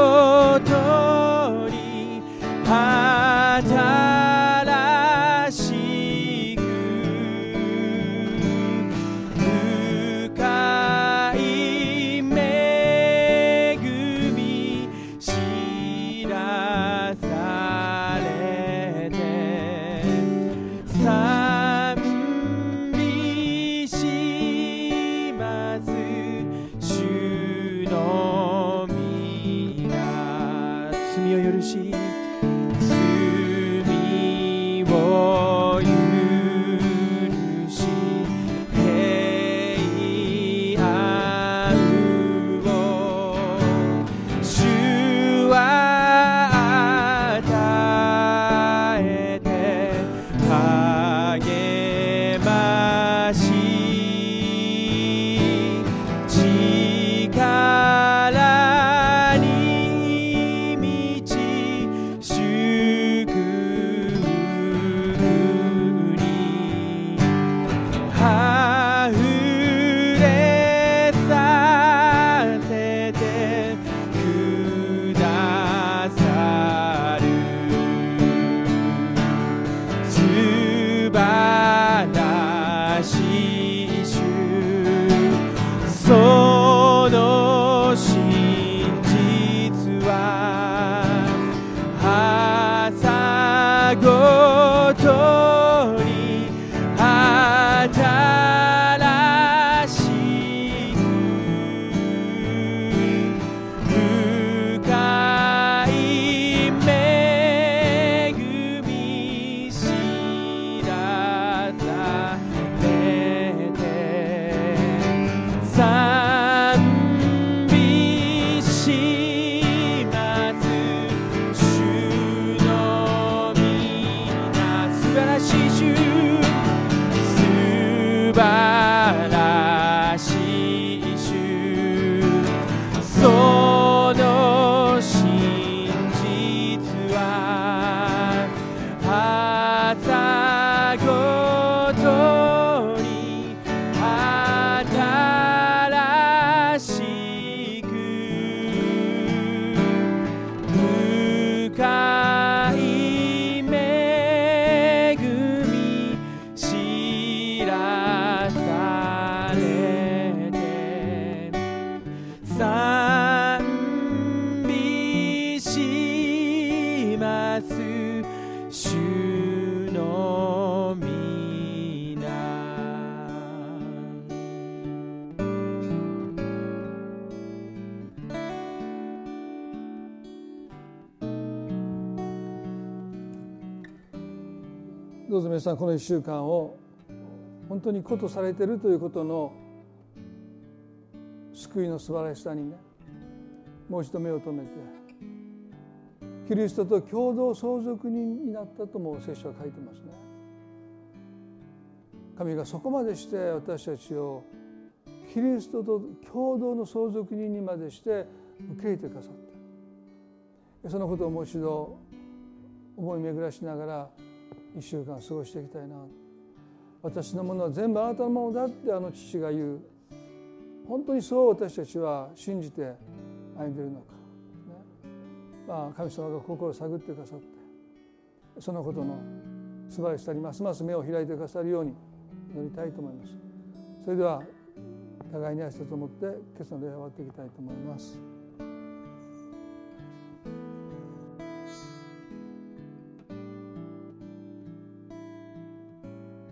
さんこの1週間を本当にことされているということの救いの素晴らしさにねもう一度目を留めてキリストと共同相続人になったとも聖書は書いてますね。神がそこまでして私たちをキリストと共同の相続人にまでして受け入れてくださった。そのことをもう一度思い巡らしながら1週間過ごしていきたいな。私のものは全部あなたのものだってあの父が言う。本当にそう私たちは信じて歩んでいるのか、ね。まあ、神様が心を探ってくださってそのことの素晴らしさにますます目を開いてくださるように祈りたいと思います。それでは互いに挨拶を持って今朝の礼を終わっていきたいと思います。